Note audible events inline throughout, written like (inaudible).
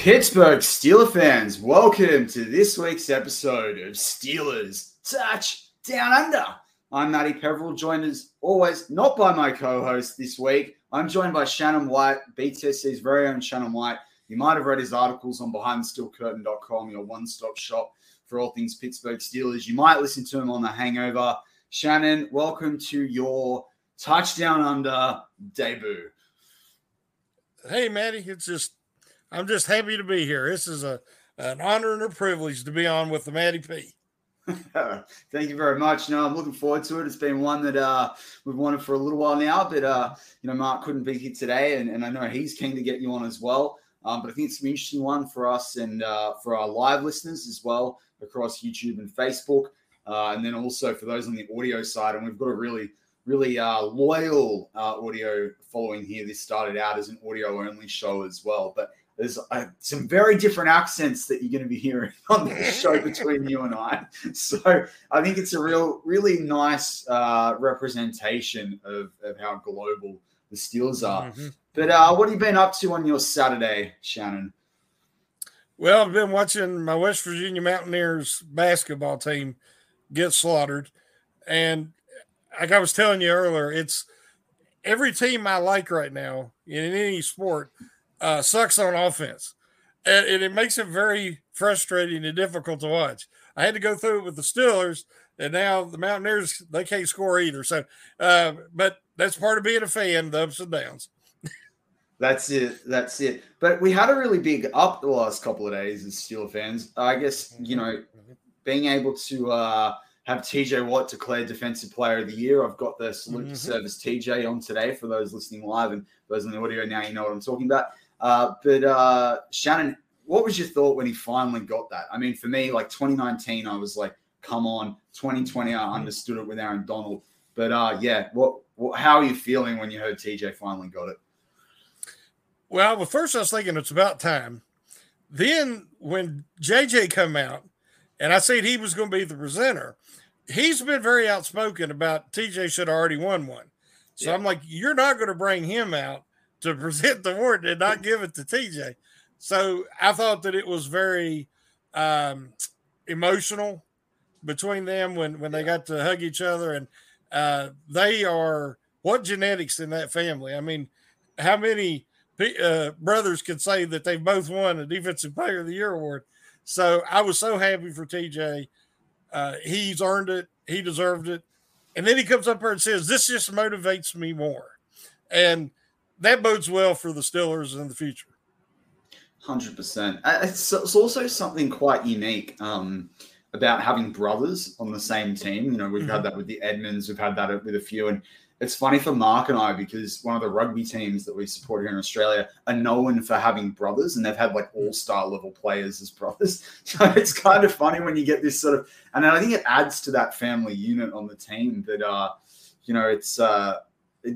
Pittsburgh Steeler fans, welcome to this week's episode of Steelers Touch Down Under. I'm Matty Peverell, joined as always, not by my co-host this week. I'm joined by Shannon White, BTSC's very own Shannon White. You might have read his articles on BehindTheSteelCurtain.com, your one-stop shop for all things Pittsburgh Steelers. You might listen to him on The Hangover. Shannon, welcome to your Touchdown Under debut. Hey, Matty, it's just I'm just happy to be here. This is a an honor and a privilege to be on with the Matty P. (laughs) Thank you very much. No, I'm looking forward to it. It's been one that uh, we've wanted for a little while now, but uh, you know, Mark couldn't be here today, and, and I know he's keen to get you on as well. Um, but I think it's an interesting one for us and uh, for our live listeners as well across YouTube and Facebook, uh, and then also for those on the audio side. And we've got a really, really uh, loyal uh, audio following here. This started out as an audio only show as well, but there's uh, some very different accents that you're going to be hearing (laughs) on the (laughs) show between you and I. So I think it's a real, really nice uh, representation of, of how global the Steelers are. Mhm. But uh, what have you been up to on your Saturday, Shannon? Well, I've been watching my West Virginia Mountaineers basketball team get slaughtered, and like I was telling you earlier, it's every team I like right now in any sport uh, sucks on offense, and, and it makes it very frustrating and difficult to watch. I had to go through it with the Steelers, and now the Mountaineers they can't score either. So, uh, but that's part of being a fan, the ups and downs. That's it. That's it. But we had a really big up the last couple of days as Steeler fans. I guess, you know, being able to uh, have TJ Watt declared Defensive Player of the Year. I've got the salute to Mhm. service TJ on today for those listening live and those on the audio now, you know what I'm talking about. Uh, but uh, Shannon, what was your thought when he finally got that? I mean, for me, like 2019, I was like, come on. 2020, I understood it with Aaron Donald. But uh, yeah, what, what, how are you feeling when you heard TJ finally got it? Well, well, first I was thinking it's about time. Then when JJ come out, and I said he was going to be the presenter, he's been very outspoken about TJ should have already won one. So Yeah. I'm like, you're not going to bring him out to present the award and not give it to TJ. So I thought that it was very um, emotional between them when when they got to hug each other, and uh, they are what genetics in that family. I mean, how many uh, brothers could say that they both won a Defensive Player of the Year award? So I was so happy for TJ. Uh, he's earned it. He deserved it. And then he comes up here and says, "This just motivates me more," and that bodes well for the Steelers in the future. Hundred percent. It's, it's also something quite unique um, about having brothers on the same team. You know, we've had that with the Edmunds, we've had that with a few, and it's funny for Mark and I because one of the rugby teams that we support here in Australia are known for having brothers, and they've had like all-star level players as brothers. (laughs) So it's kind of funny when you get this sort of, and I think it adds to that family unit on the team. That uh, you know, it's uh,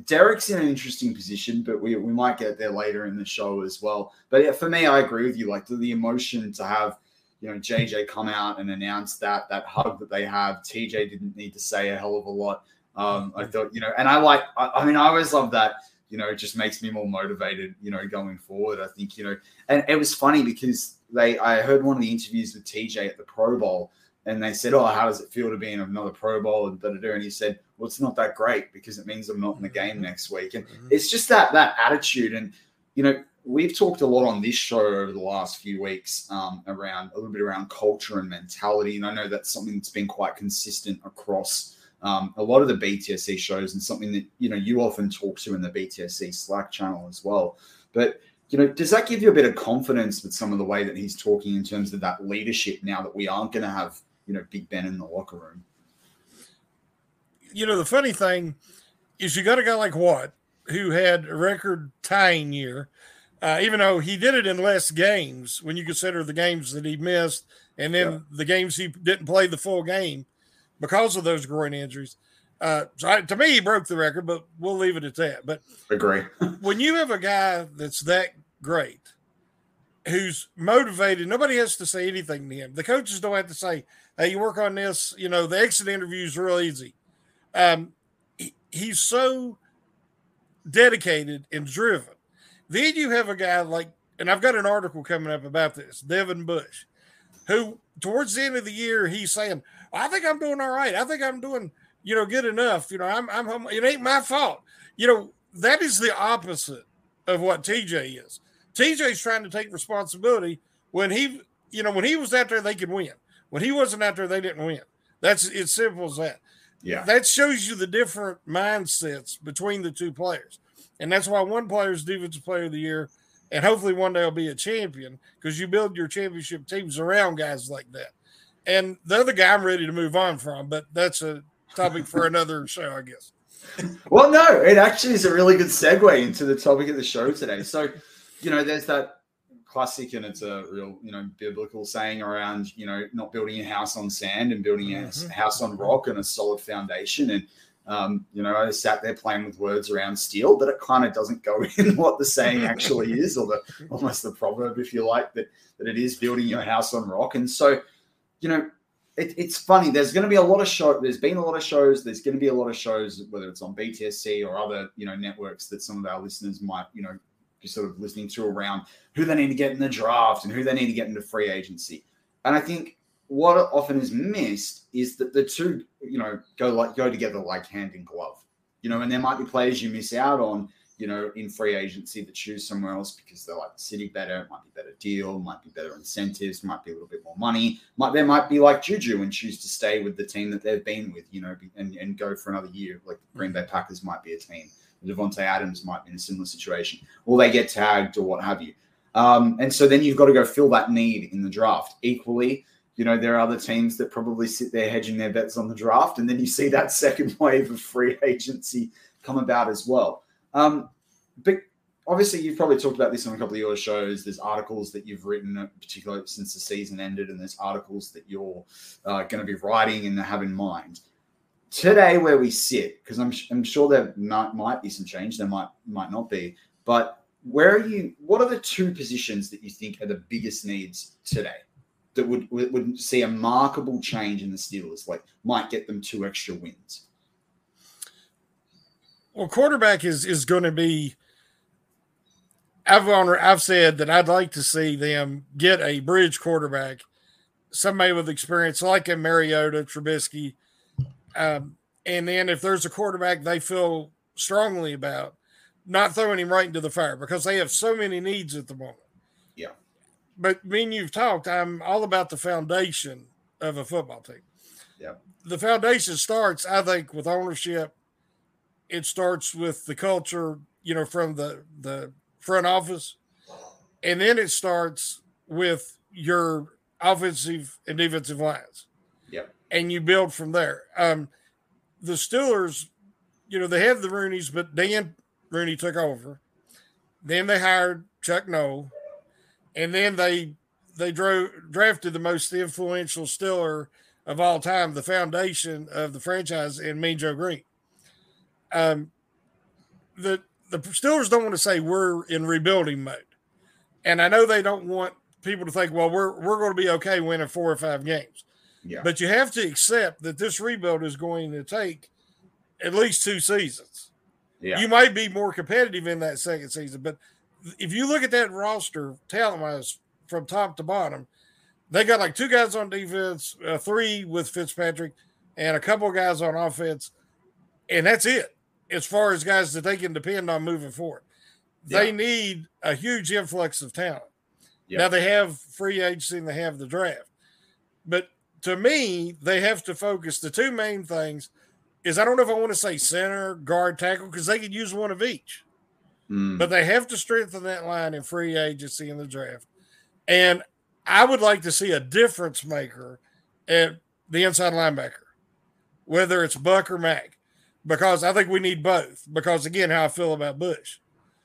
Derek's in an interesting position, but we, we might get there later in the show as well. But yeah, for me, I agree with you. Like the, the emotion to have, you know, JJ come out and announce that that hug that they have. TJ didn't need to say a hell of a lot. Um, I thought, you know, and I like. I, I mean, I always love that. you know, it just makes me more motivated, you know, going forward. I think, you know, and it was funny because they, I heard one of the interviews with TJ at the Pro Bowl, and they said, "Oh, how does it feel to be in another Pro Bowl?" And da da da. And he said, "Well, it's not that great because it means I'm not in the game next week." And it's just that that attitude, and you know, we've talked a lot on this show over the last few weeks um, around a little bit around culture and mentality, and I know that's something that's been quite consistent across um, a lot of the BTSC shows, and something that you know you often talk to in the BTSC Slack channel as well. But you know, does that give you a bit of confidence with some of the way that he's talking in terms of that leadership now that we aren't going to have you know Big Ben in the locker room? You know, the funny thing is you got a guy like Watt who had a record tying year, uh, even though he did it in less games when you consider the games that he missed and then Yeah. the games he didn't play the full game because of those groin injuries. Uh, so I, to me, he broke the record, but we'll leave it at that. But Agree. (laughs) when you have a guy that's that great, who's motivated, nobody has to say anything to him. The coaches don't have to say, "Hey, you work on this." You know, the exit interview is real easy. Um, he- he's so dedicated and driven. Then you have a guy like, and I've got an article coming up about this, Devin Bush, who towards the end of the year he's saying, "I think I'm doing all right. I think I'm doing, you know, good enough. You know, I'm, I'm, home. it ain't my fault. You know, that is the opposite of what TJ is. TJ's trying to take responsibility when he, you know, when he was out there, they could win. When he wasn't out there, they didn't win. That's it's simple as that. Yeah. That shows you the different mindsets between the two players. And that's why one player is defensive player of the year, and hopefully one day will be a champion because you build your championship teams around guys like that. And the other guy I'm ready to move on from, but that's a topic for another (laughs) show, I guess. Well, no, it actually is a really good segue into the topic of the show today. So, you know, there's that classic, and it's a real, you know, biblical saying around, you know, not building a house on sand and building a Mhm. house on rock and a solid foundation. And, um, you know, I sat there playing with words around steel, but it kind of doesn't go (laughs) in what the saying actually is, or the almost the proverb, if you like, that that it is building your house on rock. And so, you know, it, it's funny. There's going to be a lot of show. There's been a lot of shows. There's going to be a lot of shows, whether it's on BTSC or other, you know, networks that some of our listeners might, you know, sort of listening to around who they need to get in the draft and who they need to get into free agency. And I think what often is missed is that the two, you know, go like go together like hand in glove. You know, and there might be players you miss out on, you know, in free agency that choose somewhere else because they like the city better, it might be better deal, might be better incentives, might be a little bit more money. Might they might be like Juju and choose to stay with the team that they've been with, you know, and, and go for another year. Like Green Bay Packers might be a team. Davante Adams might be in a similar situation, or they get tagged or what have you. Um, and so then you've got to go fill that need in the draft. Equally, you know, there are other teams that probably sit there hedging their bets on the draft, and then you see that (laughs) second wave of free agency come about as well. Um, but obviously, you've probably talked about this on a couple of your shows. There's articles that you've written, uh, particularly since the season ended, and there's articles that you're uh, going to be writing and have in mind. Today, where we sit, because I'm, I'm sure there might, might be some change, there might might not be, but where are you? What are the two positions that you think are the biggest needs today that would would, see a markable change in the Steelers? Like might get them two extra wins. Well, quarterback is is going to be. I've I've said that I'd like to see them get a bridge quarterback, somebody with experience like a Mariota, Trubisky, um, and then if there's a quarterback they feel strongly about, not throwing him right into the fire because they have so many needs at the moment. Yeah. But me and you've talked. I'm all about the foundation of a football team. Yeah. The foundation starts, I think, with ownership it starts with the culture, you know, from the the front office, and then it starts with your offensive and defensive lines. Yep. And you build from there. Um, the Steelers, you know, they have the Rooneys, but Dan Rooney took over. Then they hired Chuck Noll, and then they they drove, drafted the most influential Steeler of all time, the foundation of the franchise, in Mean Joe Greene um, the the Steelers don't want to say we're in rebuilding mode, and I know they don't want people to think, well, we're we're going to be okay winning four or five games, Yeah. but you have to accept that this rebuild is going to take at least two seasons. Yeah. You might be more competitive in that second season, but if you look at that roster talent wise from top to bottom, they got like two guys on defense, uh, three with Fitzpatrick, and a couple of guys on offense, and that's it as far as guys that they can depend on moving forward. They need a huge influx of talent. Yeah. Now they have free agency and they have the draft, but to me, they have to focus. The two main things is I don't know if I want to say center, guard, tackle because they could use one of each Mm. but they have to strengthen that line in free agency in the draft. And I would like to see a difference maker at the inside linebacker, whether it's Buck or Mac, because I think we need both. Because again, how I feel about Bush.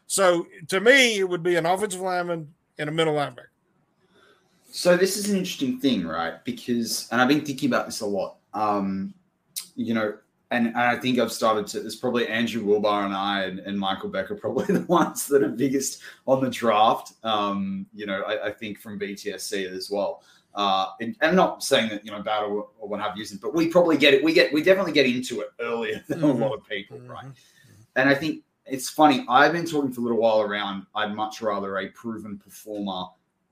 So to me, it would be an offensive lineman and a middle linebacker. So this is an interesting thing, right? Because, and I've been thinking about this a lot. Um, you know, and, and I think I've started to. There's probably Andrew Wilbar and I and, and Michael Becker probably (laughs) the ones that are biggest on the draft. Um, you know, I, I think from BTSC as well. Uh, and I'm not saying that you know bad or, or what have you, but we probably get it. We get we definitely get into it earlier (laughs) than Mhm. a lot of people, right? And I think it's funny. I've been talking for a little while around. I'd much rather a proven performer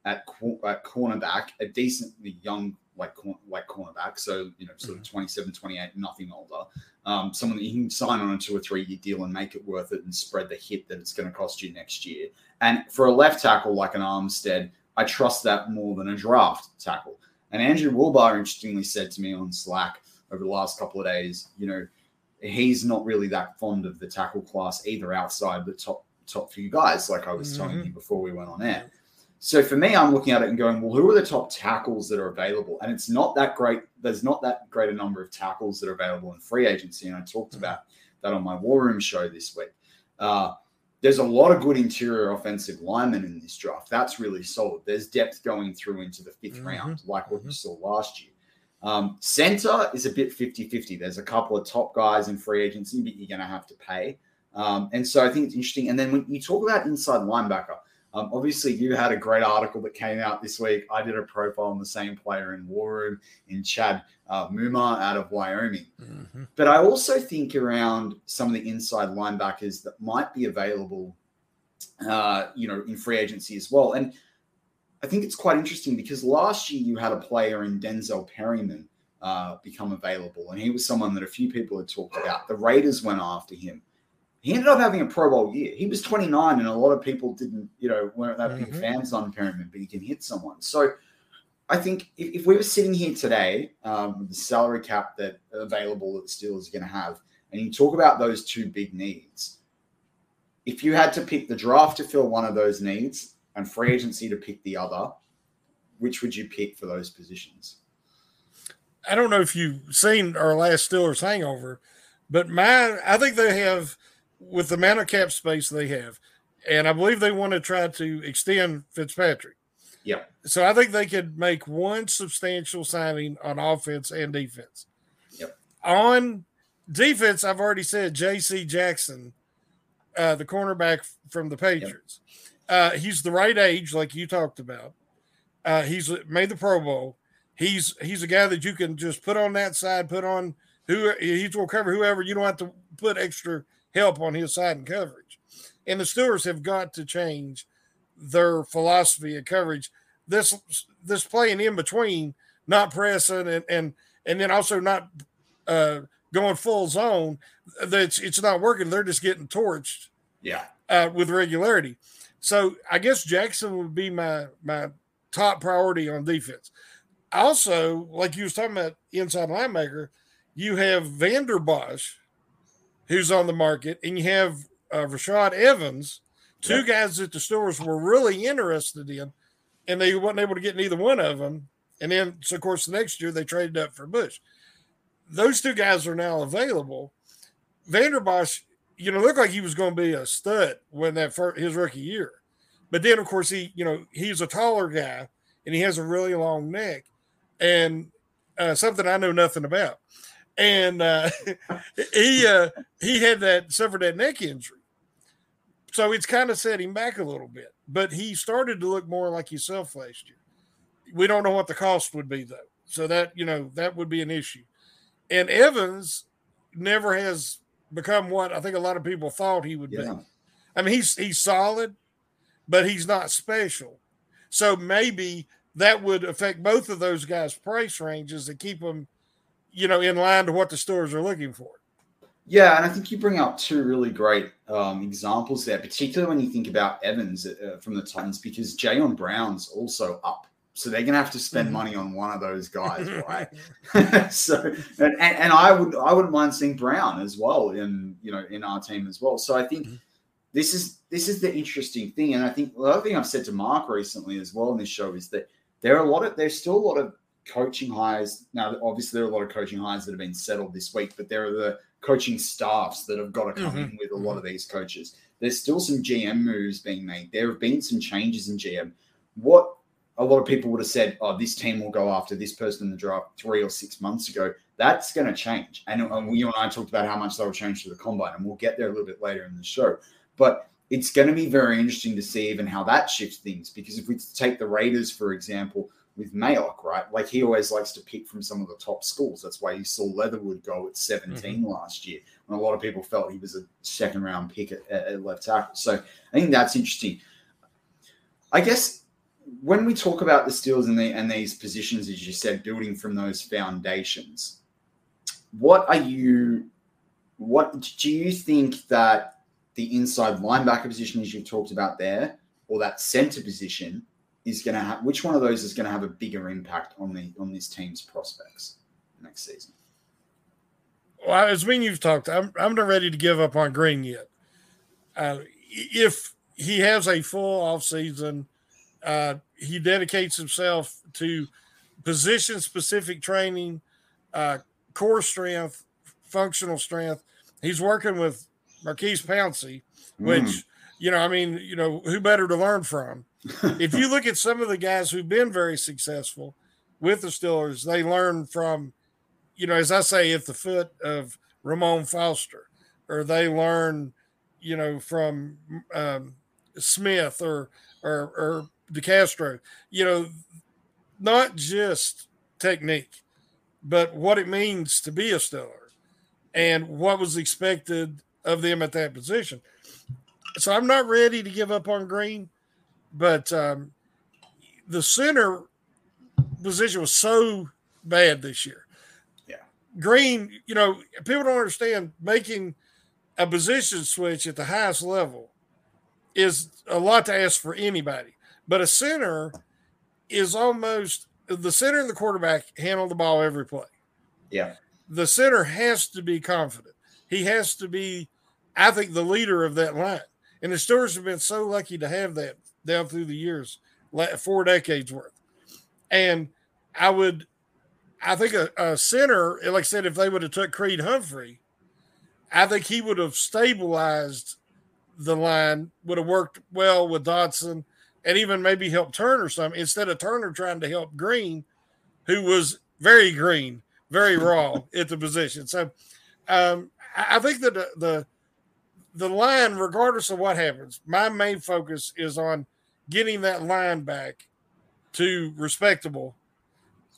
at, at cornerback, a decently young like like cornerback, so you know, sort of 27, 28, nothing older. Um, someone that you can sign on a two or three year deal and make it worth it and spread the hit that it's going to cost you next year. And for a left tackle like an Armstead, I trust that more than a draft tackle. And Andrew Wilbar interestingly said to me on Slack over the last couple of days, you know, he's not really that fond of the tackle class either outside the top top few guys, like I was telling Mhm. you before we went on air. So for me, I'm looking at it and going, well, who are the top tackles that are available? And it's not that great. There's not that great a number of tackles that are available in free agency. And I talked about that on my War Room show this week. Uh, there's a lot of good interior offensive linemen in this draft. That's really solid. There's depth going through into the 5th Mhm. round, like what you saw last year. Um, center is a bit 50 50. There's a couple of top guys in free agency, but you're going to have to pay. Um, and so I think it's interesting. And then when you talk about inside linebacker, um, obviously you had a great article that came out this week. I did a profile on the same player in War Room in Chad uh, Muma out of Wyoming. But I also think around some of the inside linebackers that might be available, uh, you know, in free agency as well. And I think it's quite interesting because last year you had a player in Denzel Perryman uh, become available, and he was someone that a few people had talked about. The Raiders went after him. He ended up having a Pro Bowl year. He was 29, and a lot of people didn't, you know, weren't that big Mhm. fans on Perryman, but he can hit someone. So I think if, if we were sitting here today um, with the salary cap that available that the Steelers are going to have, and you talk about those two big needs, if you had to pick the draft to fill one of those needs and free agency to pick the other, which would you pick for those positions? I don't know if you've seen our last Steelers hangover, but my I think they have with the amount of cap space they have, and I believe they want to try to extend Fitzpatrick. Yeah. So I think they could make one substantial signing on offense and defense. Yep. On defense, I've already said J.C. Jackson, uh, the cornerback from the Patriots. Uh, he's the right age, like you talked about. Uh, he's made the Pro Bowl. He's he's a guy that you can just put on that side, put on who he will cover whoever. You don't have to put extra help on his side and coverage. And the Stewards have got to change their philosophy of coverage. This this playing in between, not pressing and and and then also not uh, going full zone. That's it's not working. They're just getting torched Yeah. uh, with regularity. So I guess Jackson would be my my top priority on defense. Also, like you was talking about inside linebacker, you have Vander Bosch, who's on the market, and you have uh, Rashaan Evans, two Yep. guys that the Steelers were really interested in, and they weren't able to get neither one of them. And then, so of course, the next year they traded up for Bush. Those two guys are now available. Vander Esch, you know, looked like he was going to be a stud when that first, his rookie year, but then of course he, you know, he's a taller guy and he has a really long neck, and uh, something I know nothing about, and uh, (laughs) he uh, he had that suffered that neck injury, so it's kind of set him back a little bit. But he started to look more like himself last year. We don't know what the cost would be though, so that you know that would be an issue. And Evans never has become what I think a lot of people thought he would Yeah. be. I mean, he's he's solid, but he's not special. So maybe that would affect both of those guys' price ranges and keep them, you know, in line to what the stores are looking for. Yeah, and I think you bring up two really great um, examples there, particularly when you think about Evans uh, from the Titans, because Jayon Brown's also up. So they're going to have to spend Mhm. money on one of those guys, (laughs) right? (laughs) so, and, and, I would I wouldn't mind seeing Brown as well in you know in our team as well. So I think Mhm. this is this is the interesting thing, and I think the other thing I've said to Mark recently as well in this show is that there are a lot of there's still a lot of coaching hires now. Obviously, there are a lot of coaching hires that have been settled this week, but there are the coaching staffs that have got to come in with a lot of mm-hmm. these coaches. There's still some GM moves being made. There have been some changes in GM. What a lot of people would have said, oh, this team will go after this person in the draft three or six months ago. That's going to change. And, and you and I talked about how much they'll change to the combine, and we'll get there a little bit later in the show. But it's going to be very interesting to see even how that shifts things. Because if we take the Raiders, for example, with Mayock, right? Like he always likes to pick from some of the top schools. That's why you saw Leatherwood go at 17 mm-hmm. last year, when a lot of people felt he was a second round pick at, at left tackle. So I think that's interesting. I guess when we talk about the Steelers and, the, and these positions, as you said, building from those foundations, what are you? What do you think that the inside linebacker position, as you've talked about there, or that center position, is going to have? Which one of those is going to have a bigger impact on the on this team's prospects next season? Well, as and you've talked, I'm I'm not ready to give up on Green yet. Uh, if he has a full off season, uh, he dedicates himself to position specific training, uh, core strength, functional strength. He's working with Maurkice Pouncey, which Mm. you know, I mean, you know, who better to learn from? If you look at some of the guys who've been very successful with the Steelers, they learn from, you know, as I say, at the foot of Ramon Foster, or they learn, you know, from um, Smith or or or DeCastro. You know, not just technique, but what it means to be a Steeler and what was expected of them at that position. So I'm not ready to give up on Green, but um, the center position was so bad this year. Yeah. Green, you know, people don't understand making a position switch at the highest level is a lot to ask for anybody. But a center is almost the center and the quarterback handle the ball every play. Yeah. The center has to be confident. He has to be, I think, the leader of that line. And the Steelers have been so lucky to have that down through the years, four decades worth. And I would, I think a, a center, like I said, if they would have took Creed Humphrey, I think he would have stabilized the line, would have worked well with Dotson, and even maybe helped Turner some instead of Turner trying to help Green, who was very green, very raw (laughs) at the position. So um, I think that the, the the line, regardless of what happens, my main focus is on getting that line back to respectable,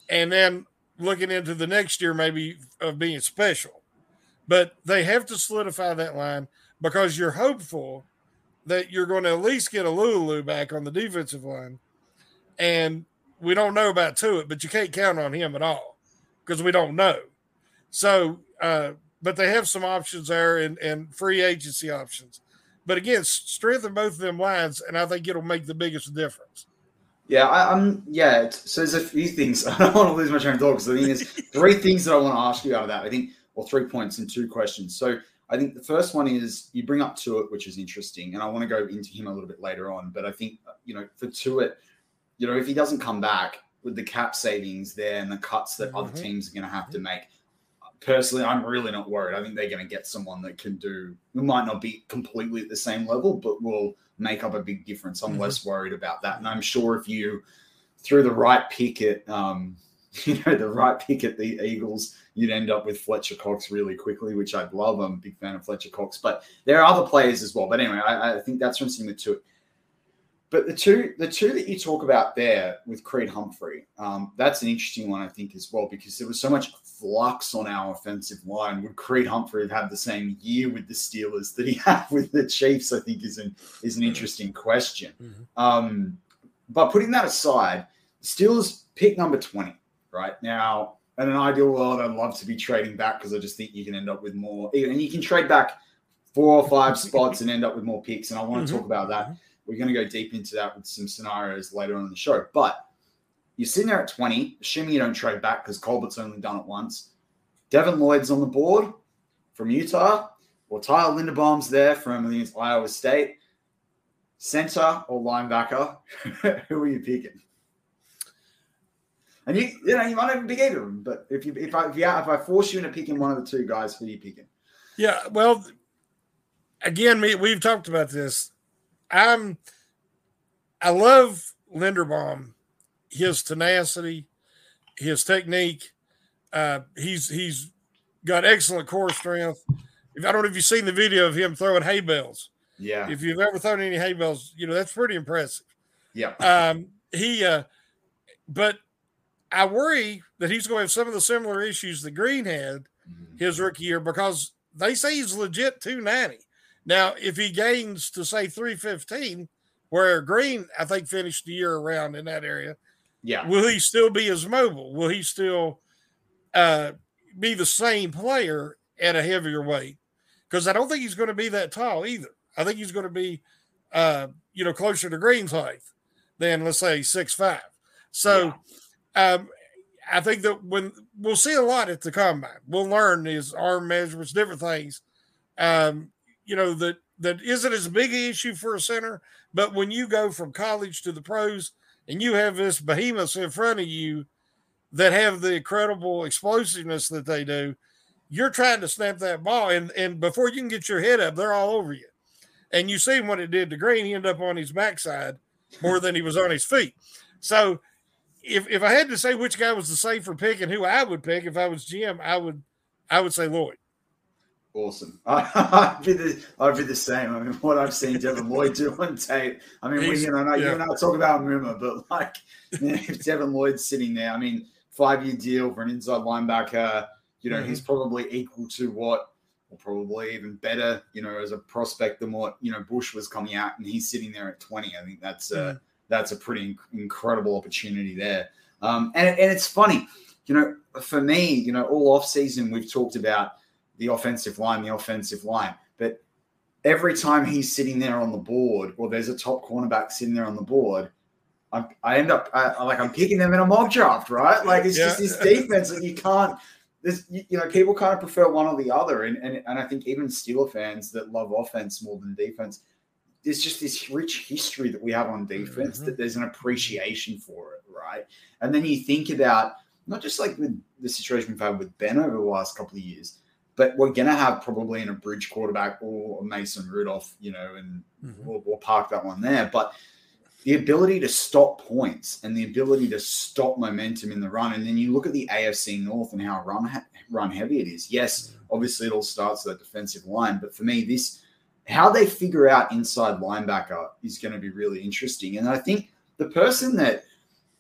and then looking into the next year maybe of being special. But they have to solidify that line because you're hopeful that you're going to at least get a Lulu back on the defensive line. And we don't know about Tuitt, but you can't count on him at all because we don't know. So, uh, but they have some options there and, and free agency options. But again, strengthen both of them lines, and I think it'll make the biggest difference. Yeah, I, I'm. Yeah, so there's a few things. (laughs) I don't want to lose my train of thought because I think there's (laughs) three things that I want to ask you out of that. I think, or three points and two questions. So I think the first one is you bring up Tuitt, which is interesting, and I want to go into him a little bit later on. But I think you know for Tuitt, you know if he doesn't come back with the cap savings there and the cuts that other Mhm. teams are going to have to make, personally, I'm really not worried. I think they're going to get someone that can do. Who might not be completely at the same level, but will make up a big difference. I'm Mhm. less worried about that, and I'm sure if you threw the right pick at, um, (laughs) you know, the right pick at the Eagles, you'd end up with Fletcher Cox really quickly, which I'd love. I'm a big fan of Fletcher Cox, but there are other players as well. But anyway, I, I think that's from similar to it. but the two the two that you talk about there with Creed Humphrey, um, that's an interesting one I think as well because there was so much flux on our offensive line. Would Creed Humphrey have had the same year with the Steelers that he (laughs) had with the Chiefs? I think is an is an interesting question. Mhm. Um, but putting that aside, Steelers pick number twenty right now. In an ideal world, I'd love to be trading back because I just think you can end up with more, and you can trade back four or five (laughs) spots and end up with more picks. And I want to Mhm. talk about that. We're going to go deep into that with some scenarios later on in the show. But you're sitting there at 20, assuming you don't trade back because Colbert's only done it once. Devin Lloyd's on the board from Utah, or Tyler Linderbaum's there from Iowa State. Center or linebacker, (laughs) who are you picking? And you, you know, you might even pick either of them. But if you, if I, if, you, if I force you into picking one of the two guys, who are you picking? Yeah, well, again, we've talked about this. I'm I love Linderbaum, his tenacity, his technique. Uh, he's he's got excellent core strength. If I don't know if you've seen the video of him throwing hay bales. Yeah, If you've ever thrown any hay bales, you know that's pretty impressive. yeah, Um, he, uh, but I worry that he's going to have some of the similar issues that Green had his rookie year because they say he's legit 290. Now, if he gains to say 315, where Green, I think, finished the year around in that area, yeah. will he still be as mobile? Will he still uh, be the same player at a heavier weight? Because I don't think he's going to be that tall either. I think he's going to be, uh, you know, closer to Green's height than let's say six five. So, um, I think that when we'll see a lot at the combine, we'll learn his arm measurements, different things. Um, you know that that isn't as big an issue for a center, but when you go from college to the pros and you have this behemoth in front of you that have the incredible explosiveness that they do, you're trying to snap that ball, and and before you can get your head up, they're all over you. And you seen what it did to Green; he ended up on his backside more than he was on his feet. So, if if I had to say which guy was the safer pick and who I would pick if I was GM, I would I would say Lloyd. Awesome. (laughs) I'd be the I'd be the same. I mean, what I've seen Devin Lloyd do on tape. I mean, we, you know, you yeah. and I talk about rumor, but like, (laughs) man, if Devin Lloyd's sitting there, I mean, five year deal for an inside linebacker. You know, Mhm. he's probably equal to what, or probably even better. You know, as a prospect than what you know Bush was coming out, and he's sitting there at twenty. I think that's uh, that's a pretty inc- incredible opportunity there. Um, and and it's funny, you know, for me, you know, all off season we've talked about the offensive line, the offensive line. But every time he's sitting there on the board, or there's a top cornerback sitting there on the board, I'm, I end up I, like I'm picking them in a mock draft, right? Like it's just Yeah. this defense that you can't. There's, you know, people kind of prefer one or the other, and, and and I think even Steeler fans that love offense more than defense, there's just this rich history that we have on defense Mhm. that there's an appreciation for it, right? And then you think about not just like with the situation we've had with Ben over the last couple of years, but we're going to have probably an a bridge quarterback or Mason Rudolph, you know, and Mhm. we'll, we'll park that one there. But the ability to stop points and the ability to stop momentum in the run, and then you look at the AFC North and how run run heavy it is. Yes, obviously it all starts with that defensive line, but for me, this how they figure out inside linebacker is going to be really interesting. And I think the person that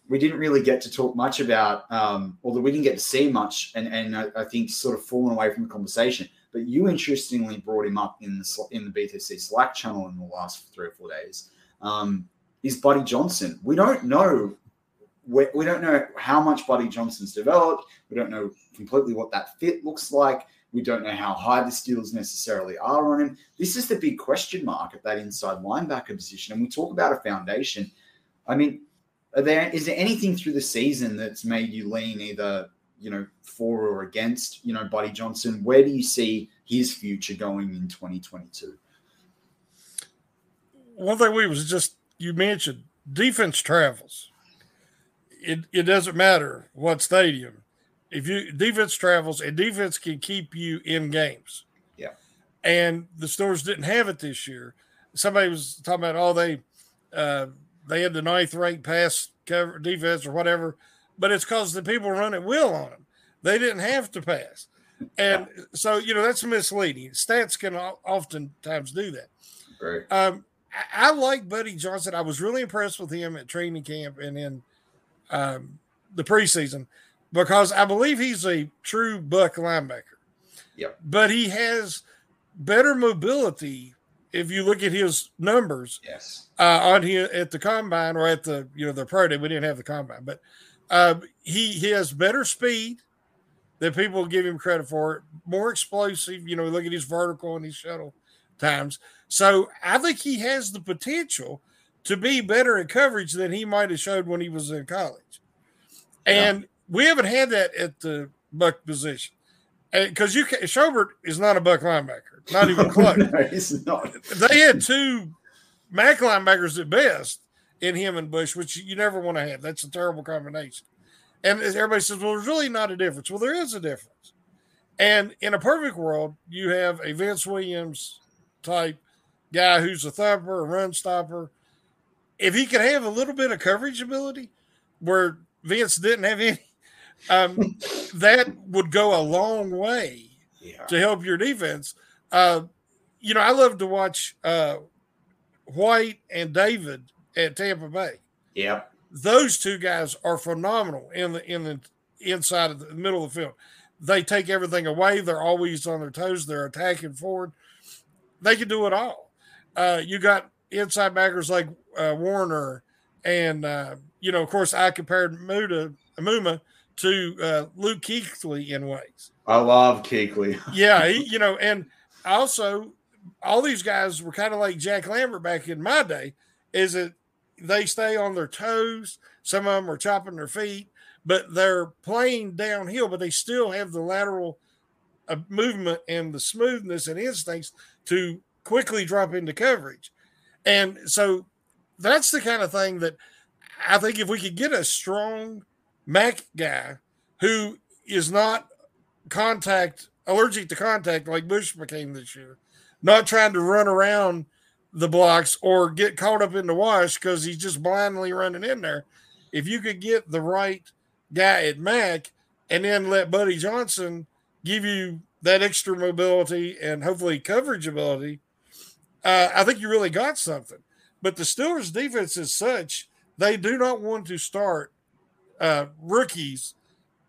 we didn't really get to talk much about, um, although we didn't get to see much, and and I, I think sort of fallen away from the conversation. But you interestingly brought him up in the in the BTC Slack channel in the last three or four days. Um, is Buddy Johnson? We don't know. We, we don't know how much Buddy Johnson's developed. We don't know completely what that fit looks like. We don't know how high the Steelers necessarily are on him. This is the big question mark at that inside linebacker position. And we talk about a foundation. I mean, are there is there anything through the season that's made you lean either you know for or against you know Buddy Johnson? Where do you see his future going in 2022? One thing we was just you mentioned defense travels. It it doesn't matter what stadium. If you defense travels and defense can keep you in games. Yeah. And the stores didn't have it this year. Somebody was talking about oh they uh they had the ninth ranked pass cover defense or whatever, but it's because the people running will on them. They didn't have to pass. And so, you know, that's misleading. Stats can oftentimes do that. Right. Um, I, I like Buddy Johnson. I was really impressed with him at training camp and in um, the preseason because I believe he's a true buck linebacker. Yep. But he has better mobility if you look at his numbers Yes. uh, on here at the combine or at the you know the pro day. We didn't have the combine, but uh, he he has better speed than people give him credit for. More explosive. You know, look at his vertical and his shuttle times. So I think he has the potential to be better in coverage than he might have showed when he was in college. And we haven't had that at the buck position because you can, Schobert is not a buck linebacker, not even (laughs) close no, he's not. they had two Mac linebackers at best in him and Bush, which you never want to have. That's a terrible combination. And everybody says, well, there's really not a difference. Well, there is a difference. And in a perfect world, you have a Vince Williams type guy who's a thumper, a run stopper. If he could have a little bit of coverage ability where Vince didn't have any, um, (laughs) that would go a long way Yeah. to help your defense. Uh, you know, I love to watch uh, White and David at Tampa Bay. Yeah, Those two guys are phenomenal in the in the inside of the middle of the field. They take everything away. They're always on their toes. They're attacking forward. They can do it all. Uh, you got inside backers like uh, Warner, and uh, you know, of course, I compared Muda Amuma to uh, Luke Kuechly in ways I love Kuechly. yeah, (laughs) he, you know, and also all these guys were kind of like Jack Lambert back in my day. Is that they stay on their toes? Some of them are chopping their feet, but they're playing downhill, but they still have the lateral uh, movement and the smoothness and instincts to quickly drop into coverage. And so that's the kind of thing that I think if we could get a strong Mac guy who is not contact allergic to contact like Bush became this year, not trying to run around the blocks or get caught up in the wash because he's just blindly running in there. If you could get the right guy at Mac and then let Buddy Johnson give you that extra mobility and hopefully coverage ability, uh, I think you really got something. But the Steelers' defense is such they do not want to start uh, rookies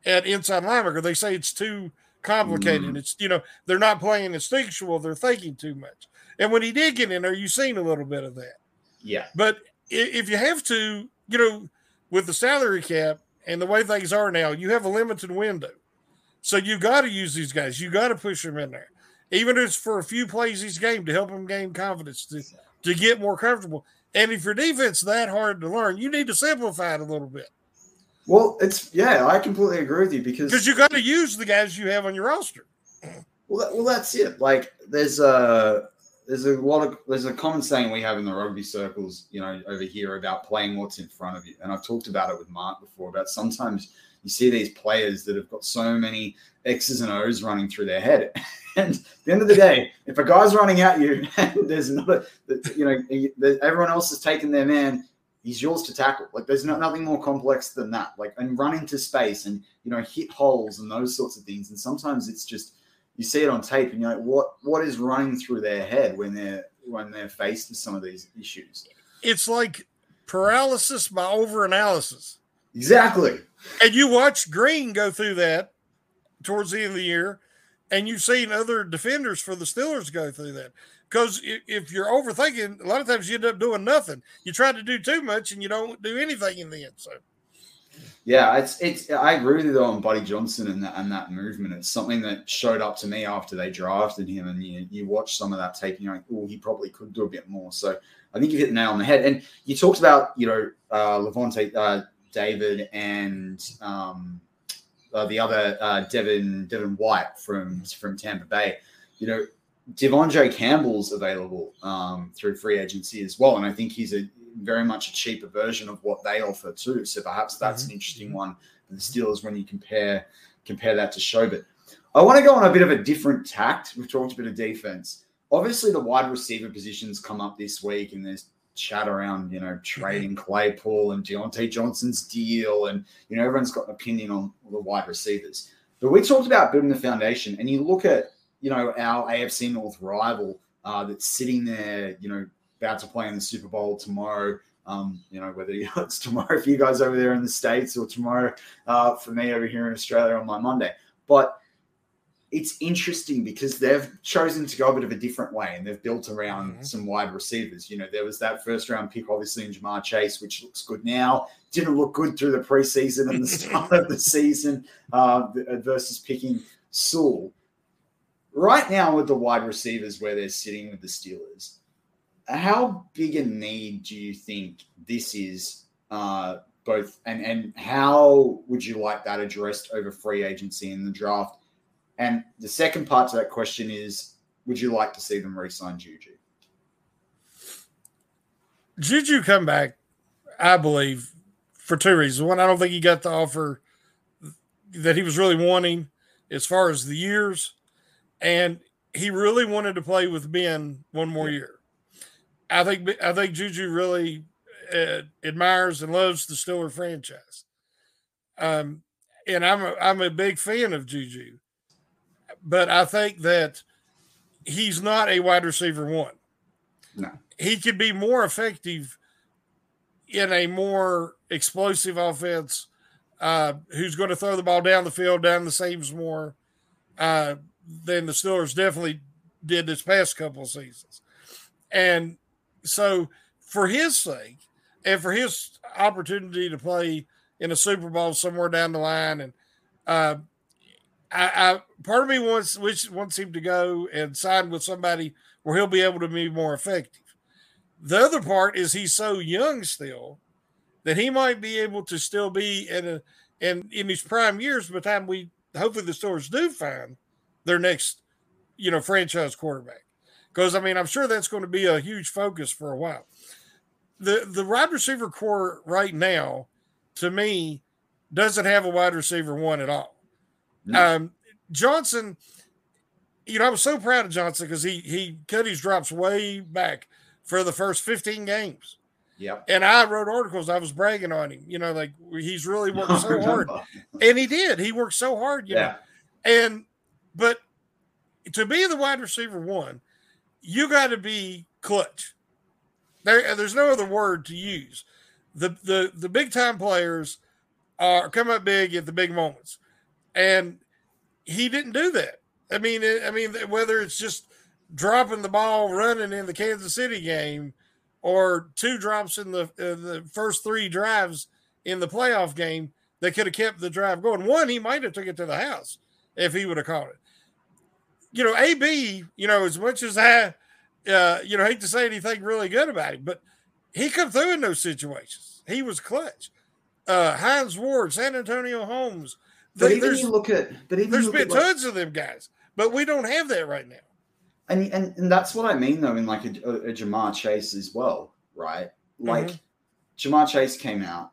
at inside linebacker. They say it's too complicated. Mm-hmm. It's you know they're not playing instinctual. They're thinking too much. And when he did get in there, you've seen a little bit of that. Yeah. But if you have to, you know, with the salary cap and the way things are now, you have a limited window. So you got to use these guys. You got to push them in there, even if it's for a few plays each game to help them gain confidence to to get more comfortable. And if your defense that hard to learn, you need to simplify it a little bit Well, it's yeah, I completely agree with you because because you got to use the guys you have on your roster. Well, that, well, that's it. Like, there's a there's a lot of there's a common saying we have in the rugby circles, you know, over here about playing what's in front of you. And I've talked about it with Mark before about sometimes you see these players that have got so many X's and O's running through their head, (laughs) and at the end of the day, if a guy's running at you (laughs) and there's another, you know, everyone else has taken their man. He's yours to tackle. Like there's no, nothing more complex than that. Like and run into space and you know hit holes and those sorts of things. And sometimes it's just you see it on tape and you're like, what what is running through their head when they're when they're faced with some of these issues? It's like paralysis by overanalysis. Exactly. And you watch Green go through that towards the end of the year, and you've seen other defenders for the Steelers go through that. Because if you're overthinking, a lot of times you end up doing nothing. You try to do too much and you don't do anything in the end. So Yeah, it's it's. I agree with you though on Buddy Johnson and that and that movement. It's something that showed up to me after they drafted him, and you you watch some of that taking. like, oh, he probably could do a bit more. So I think you hit the nail on the head. And you talked about you know uh, Lavonte uh, David and um, uh, the other uh, Devin Devin White from from Tampa Bay. You know, De'Vondre Campbell's available um, through free agency as well, and I think he's a very much a cheaper version of what they offer too. So perhaps that's mm-hmm. an interesting mm-hmm. one for the Steelers when you compare compare that to Schobert. I want to go on a bit of a different tact. We've talked a bit of defense. Obviously, the wide receiver positions come up this week, and there's chat around, you know, mm-hmm. trading Claypool and Diontae Johnson's deal, and you know everyone's got an opinion on the wide receivers. But we talked about building the foundation, and you look at you know our AFC North rival uh, that's sitting there, you know, about to play in the Super Bowl tomorrow. Um, you know, whether it's (laughs) tomorrow for you guys over there in the States or tomorrow uh, for me over here in Australia on my Monday. But it's interesting because they've chosen to go a bit of a different way and they've built around Mhm. some wide receivers. You know, there was that first round pick, obviously, in Ja'Marr Chase, which looks good now. Didn't look good through the preseason and the start of the (laughs) season uh, versus picking Sewell. Right now, with the wide receivers where they're sitting with the Steelers, how big a need do you think this is? Uh, both and and how would you like that addressed over free agency in the draft? And the second part to that question is, would you like to see them re-sign Juju? Juju come back, I believe, for two reasons. One, I don't think he got the offer that he was really wanting as far as the years, and he really wanted to play with Ben one more year. I think I think Juju really uh, admires and loves the Steeler franchise, um, and I'm a, I'm a big fan of Juju, but I think that he's not a wide receiver one No. he could be more effective in a more explosive offense uh, who's going to throw the ball down the field, down the seams more uh, than the Steelers definitely did this past couple of seasons. And so, for his sake, and for his opportunity to play in a Super Bowl somewhere down the line, and uh, I, I part of me wants which wants him to go and sign with somebody where he'll be able to be more effective. The other part is he's so young still that he might be able to still be in a in in his prime years by the time we hopefully the stores do find their next you know franchise quarterback. Because I mean I'm sure that's going to be a huge focus for a while. The the wide receiver core right now, to me, doesn't have a wide receiver one at all. No. Um, Johnson, you know, I was so proud of Johnson because he he cut his drops way back for the first 15 games. Yep. And I wrote articles, I was bragging on him, you know, like he's really worked so (laughs) hard. And he did. He worked so hard, you know. Yeah. And but to be the wide receiver one, you got to be clutch. There, there's no other word to use. The the the big time players are come up big at the big moments, and he didn't do that. I mean, I mean, whether it's just dropping the ball, running in the Kansas City game, or two drops in the the first three drives in the playoff game that could have kept the drive going. One, he might have took it to the house if he would have caught it. You know, AB, you know, as much as I, uh, you know, hate to say anything really good about him, but he come through in those situations. He was clutch. Uh, Hines Ward, Santonio Holmes. But They- even there's you look at, but even there's been at like- tons of them guys, but we don't have that right now. and, and and that's what I mean though in like a, a, a Ja'Marr Chase as well, right? Like Mhm. Ja'Marr Chase came out,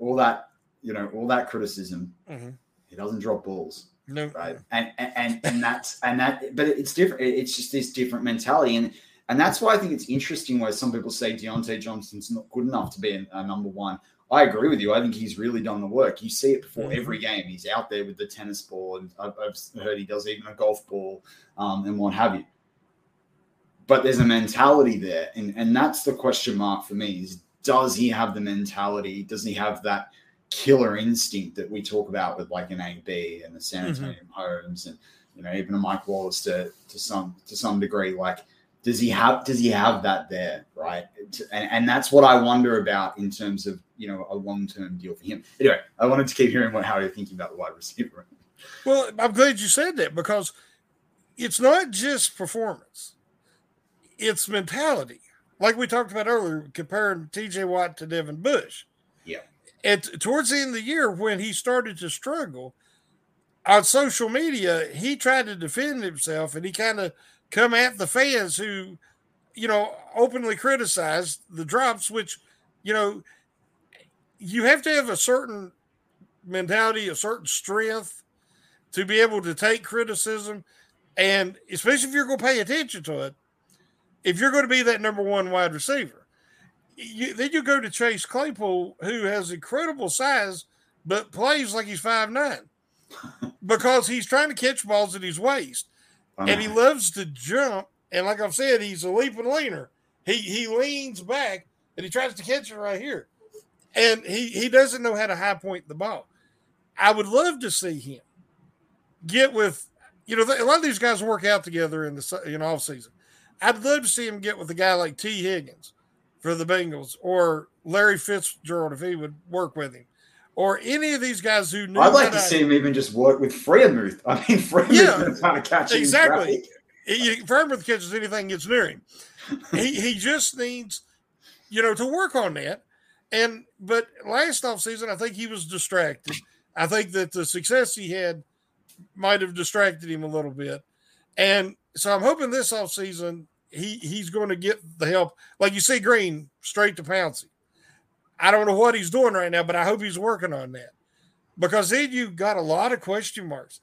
all that you know, all that criticism. Mhm. He doesn't drop balls, No, right? And and and, that's and that, but it's different. It's just this different mentality, and and that's why I think it's interesting where some people say Diontae Johnson's not good enough to be a, a number one. I agree with you. I think he's really done the work. You see it before Mhm. every game. He's out there with the tennis ball, and I've, I've heard he does even a golf ball um, and what have you. But there's a mentality there, and and that's the question mark for me: is does he have the mentality? Does he have that killer instinct that we talk about with like an AB and the San Mhm. Antonio Holmes, and you know even a Mike Wallace to to some to some degree? Like, does he have does he have that there? Right, and and that's what I wonder about in terms of you know a long term deal for him. Anyway, I wanted to keep hearing what how you're thinking about the wide receiver. Well, I'm glad you said that because it's not just performance, it's mentality. Like we talked about earlier, comparing TJ Watt to Devin Bush. And towards the end of the year, when he started to struggle on social media, he tried to defend himself and he kind of come at the fans who, you know, openly criticized the drops, which, you know, you have to have a certain mentality, a certain strength to be able to take criticism, and especially if you're going to pay attention to it, if you're going to be that number one wide receiver, you, then you go to Chase Claypool, who has incredible size but plays like he's five nine (laughs) because he's trying to catch balls at his waist, and he loves to jump. And like I've said, he's a leaping leaner. he he leans back and he tries to catch it right here, and he he doesn't know how to high point the ball. I would love to see him get with, you know, a lot of these guys work out together in the in off season. I'd love to see him get with a guy like Tee Higgins for the Bengals or Larry Fitzgerald if he would work with him. Or any of these guys who knew. I'd like to I, see him even just work with Freiermuth. (laughs) I mean, Freiermuth yeah, kind of catching exactly. He, Freiermuth catches anything gets near him. he he just needs, you know, to work on that. And but last off season, I think he was distracted. I think that the success he had might have distracted him a little bit. And so I'm hoping this off season he he's going to get the help. Like you see Green straight to Pouncey. I don't know what he's doing right now, but I hope he's working on that. Because then you got a lot of question marks.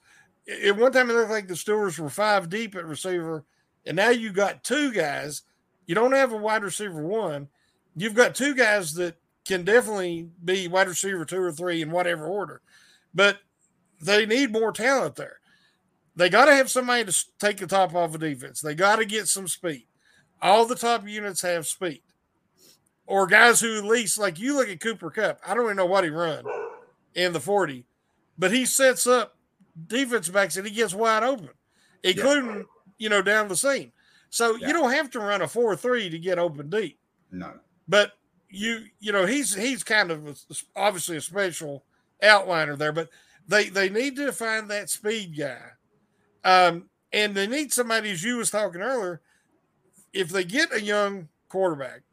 At one time, it looked like the Steelers were five deep at receiver, and now you got two guys. You don't have a wide receiver one. You've got two guys that can definitely be wide receiver two or three in whatever order, but they need more talent there. They got to have somebody to take the top off of defense. They got to get some speed. All the top units have speed, or guys who at least like you look at Cooper Kupp. I don't even know what he run in the forty, but he sets up defense backs and he gets wide open, including yeah. you know down the seam. So yeah. you don't have to run a four three to get open deep. No, but you you know he's he's kind of a, obviously a special outliner there, but they they need to find that speed guy um, and they need somebody, as you was talking earlier, if they get a young quarterback,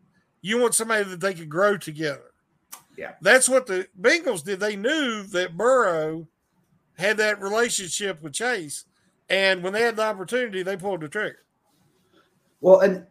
you want somebody that they could grow together. Yeah. That's what the Bengals did. They knew that Burrow had that relationship with Chase. And when they had the opportunity, they pulled the trigger. Well, and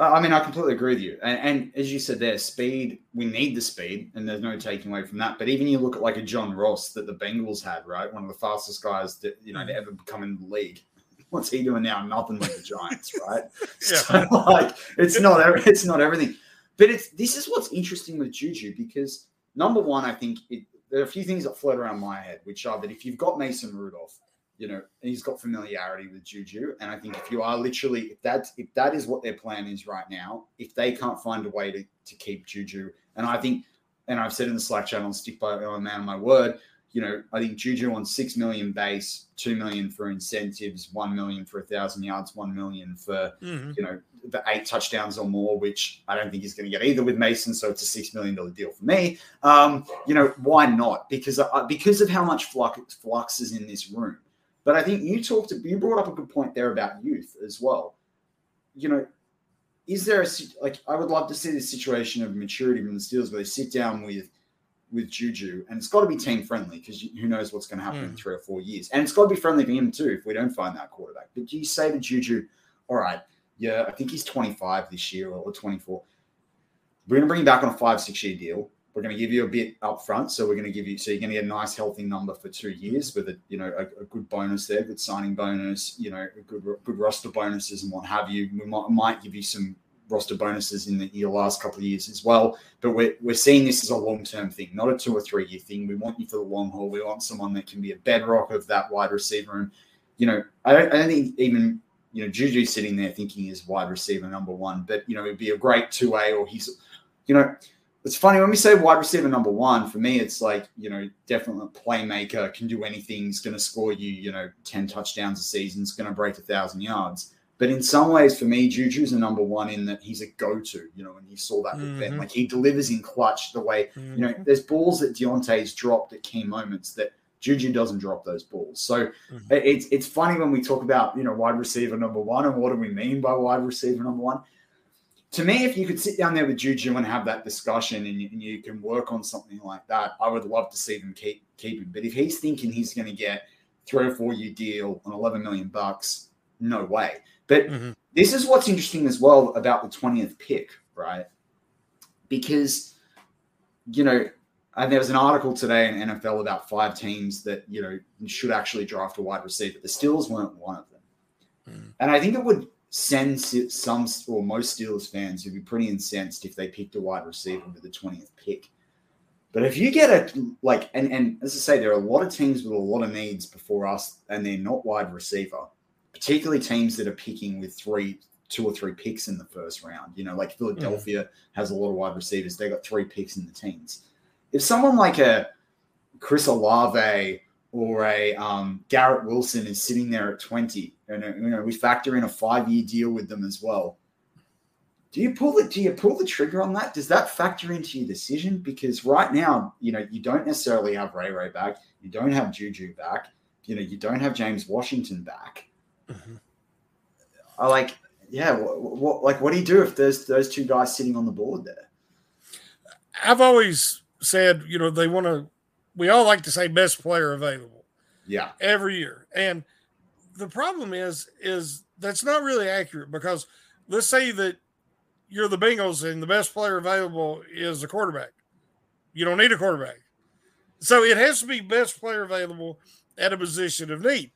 I mean, I completely agree with you. And, and, as you said there, speed, we need the speed, and there's no taking away from that. But even you look at like a John Ross that the Bengals had, right? One of the fastest guys that, you know, to ever become in the league. (laughs) What's he doing now? Nothing with the Giants, (laughs) right? yeah. So, like, it's not, it's not everything. But it's, this is what's interesting with Juju because number one, I think it, there are a few things that float around my head, which are that if you've got Mason Rudolph, you know, he's got familiarity with Juju. And I think if you are literally, if that's if that is what their plan is right now, if they can't find a way to, to keep Juju, and I think, and I've said in the Slack channel, stick by a man my word, you know, I think Juju on six million base, two million for incentives, one million for a thousand yards, one million for mm-hmm. you know the eight touchdowns or more, which I don't think he's going to get either with Mason. So it's a six million dollar deal for me. Um, you know, why not? Because uh, because of how much flux flux is in this room. But I think you talked, you brought up a good point there about youth as well. You know, is there a like? I would love to see this situation of maturity from the Steelers where they sit down with with Juju, and it's got to be team friendly because who knows what's going to happen mm. in hmm. three or four years, and it's got to be friendly for him too if we don't find that quarterback. But do you say to Juju, "All right, yeah, I think he's 25 this year or 24. We're going to bring him back on a five six year deal. We're going to give you a bit up front, so we're going to give you so you're going to get a nice healthy number for two years with a you know a, a good bonus there, good signing bonus, you know, good good roster bonuses and what have you. We might, might give you some roster bonuses in the last couple of years as well. But we're, we're seeing this as a long term thing, not a two or three year thing. We want you for the long haul. We want someone that can be a bedrock of that wide receiver. And you know, I don't, I don't think even you know Juju sitting there thinking is wide receiver number one, but you know it'd be a great two A or he's you know it's funny when we say wide receiver number one. For me, it's like you know, definitely a playmaker, can do anything. He's going to score you, you know, ten touchdowns a season. He's going to break a thousand yards. But in some ways, for me, Juju's a number one in that he's a go-to. You know, and you saw that with mm-hmm. Ben, like he delivers in clutch. The way mm-hmm. you know, mm-hmm. there's balls that Diontae's dropped at key moments that Juju doesn't drop those balls. So mm-hmm. it's it's funny when we talk about you know wide receiver number one and what do we mean by wide receiver number one to me, if you could sit down there with Juju and have that discussion and you, and you, can work on something like that, I would love to see them keep keep him. But if he's thinking he's going to get three or four year deal on 11 million bucks, no way. But mm-hmm. this is what's interesting as well about the 20th pick, right? Because, you know, and there was an article today in NFL about five teams that, you know, should actually draft a wide receiver. The Steelers weren't one of them. Mm. And I think it would send some or most Steelers fans who'd be pretty incensed if they picked a wide receiver with the 20th pick. But if you get a like, and, and as I say, there are a lot of teams with a lot of needs before us, and they're not wide receiver, particularly teams that are picking with three two or three picks in the first round. You know, like Philadelphia has a lot of wide receivers. They got three picks in the teens. If someone like a Chris Olave or a um, Garrett Wilson is sitting there at 20, and uh, you know, we factor in a five-year deal with them as well. Do you pull the do you pull the trigger on that? Does that factor into your decision? Because right now, you know, you don't necessarily have Ray Ray back, you don't have Juju back, you know, you don't have James Washington back. Mhm. I like, yeah, what, what like what do you do if there's those two guys sitting on the board there? I've always said, you know, they want to. We all like to say best player available Yeah, every year, and the problem is, is that's not really accurate because let's say that you're the Bengals and the best player available is a quarterback. You don't need a quarterback, so it has to be best player available at a position of need.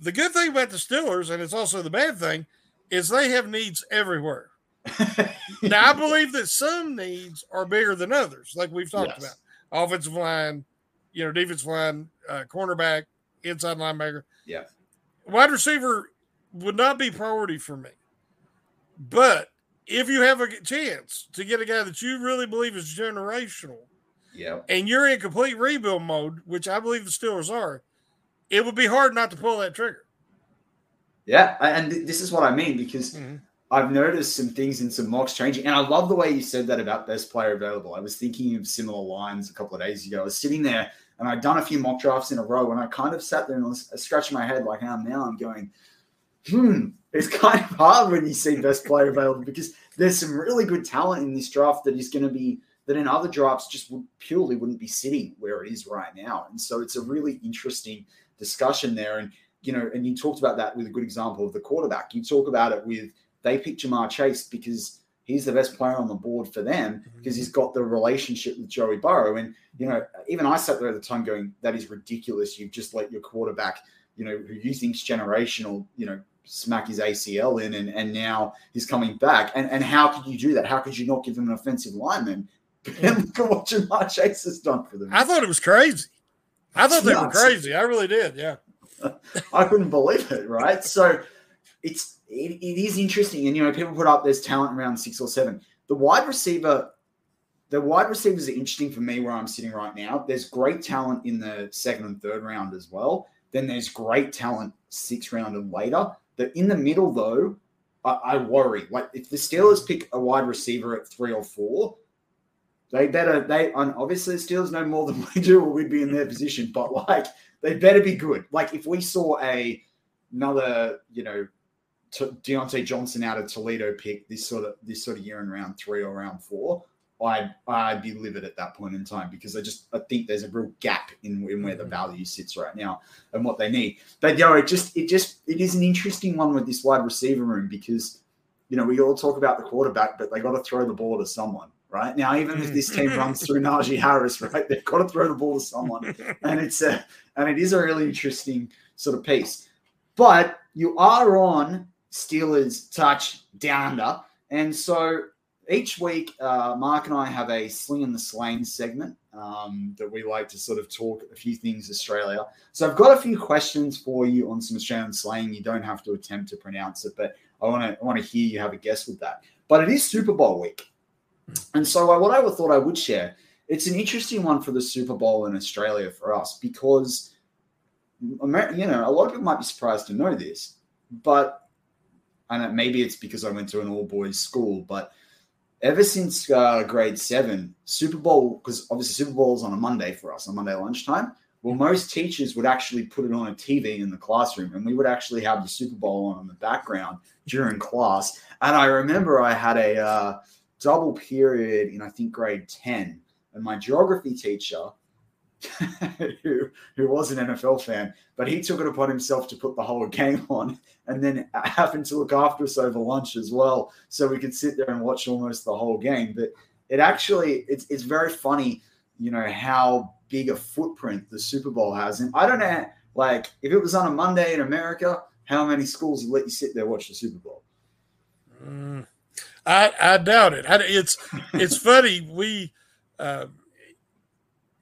The good thing about the Steelers, and it's also the bad thing, is they have needs everywhere. (laughs) now I believe that some needs are bigger than others, like we've talked Yes. about. Offensive line, you know, defensive line, uh, cornerback, inside linebacker. Yeah. Wide receiver would not be priority for me. But if you have a chance to get a guy that you really believe is generational yeah, and you're in complete rebuild mode, which I believe the Steelers are, it would be hard not to pull that trigger. yeah. And this is what I mean because Mhm. I've noticed some things in some mocks changing, and I love the way you said that about best player available. I was thinking of similar lines a couple of days ago. I was sitting there and I'd done a few mock drafts in a row, and I kind of sat there and was scratching my head like I am now. I'm going, hmm. It's (laughs) kind of hard when you see best player available because there's some really good talent in this draft that is going to be that in other drafts just would purely wouldn't be sitting where it is right now. And so it's a really interesting discussion there. And you know, and you talked about that with a good example of the quarterback. You talk about it with they picked Ja'Marr Chase because he's the best player on the board for them mhm. because he's got the relationship with Joey Burrow. And, you know, even I sat there at the time going, that is ridiculous. You've just let your quarterback, you know, who you think's generational, you know, smack his ACL in and, and now he's coming back. And and how could you do that? How could you not give him an offensive lineman? And (laughs) look at what Ja'Marr Chase has done for them. I thought it was crazy. I thought they were crazy. I really did. Yeah. (laughs) I couldn't believe it, right? So it's it, it is interesting, and you know, people put up there's talent around six or seven. The wide receiver, the wide receivers are interesting for me where I'm sitting right now. There's great talent in the second and third round as well. Then there's great talent six round and later. The in the middle though, I, I worry. Like if the Steelers pick a wide receiver at three or four, they better they and obviously the Steelers know more than (laughs) we do, or we'd be in their position. But like they better be good. Like if we saw a another, you know, T- Diontae Johnson out of Toledo pick this sort of this sort of year in round three or round four, I'd I'd be livid at that point in time because I just I think there's a real gap in, in where the mm-hmm. value sits right now and what they need. But you know, it just it just it is an interesting one with this wide receiver room because you know we all talk about the quarterback, but they got to throw the ball to someone. Right now, even if this team runs mm-hmm. through Najee Harris, (laughs) right, they've got to throw the ball to someone, (laughs) and it's a and it is a really interesting sort of piece. But you are on Steelers touch down under, and so each week, uh, Mark and I have a sling in the slain segment um, that we like to sort of talk a few things Australia. So I've got a few questions for you on some Australian slang. You don't have to attempt to pronounce it, but I want to want to hear you have a guess with that. But it is Super Bowl week, and so I, what I thought I would share. It's an interesting one for the Super Bowl in Australia for us because, you know, a lot of people might be surprised to know this, but and maybe it's because I went to an all boys school, but ever since uh, grade seven, Super Bowl, because obviously Super Bowl is on a Monday for us, on Monday lunchtime. Well, most teachers would actually put it on a TV in the classroom, and we would actually have the Super Bowl on in the background during class. And I remember I had a uh, double period in, I think, grade 10, and my geography teacher, (laughs) who, who was an NFL fan, but he took it upon himself to put the whole game on and then happened to look after us over lunch as well, so we could sit there and watch almost the whole game. But it actually, it's, it's very funny, you know, how big a footprint the Super Bowl has. And I don't know, like, if it was on a Monday in America, how many schools would let you sit there watch the Super Bowl? Mm, I I doubt it. I, it's it's (laughs) funny. We, uh,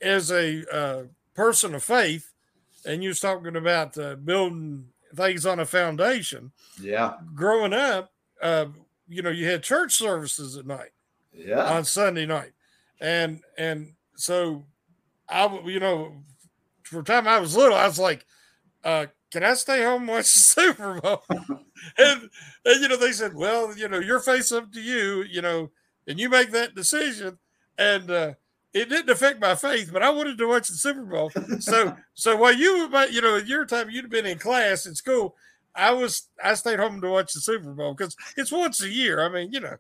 as a uh, person of faith, and you was talking about uh, building things on a foundation. Yeah. Growing up, uh, you know, you had church services at night Yeah. on Sunday night, and and so I, you know, for the time I was little, I was like, uh, "Can I stay home and watch the (laughs) Super Bowl?" (laughs) and, and you know, they said, "Well, you know, your face up to you, you know, and you make that decision." And uh, it didn't affect my faith, but I wanted to watch the Super Bowl. So, (laughs) so while you, might- you know, your time you'd have been in class in school, I was, I stayed home to watch the Super Bowl because it's once a year. I mean, you know,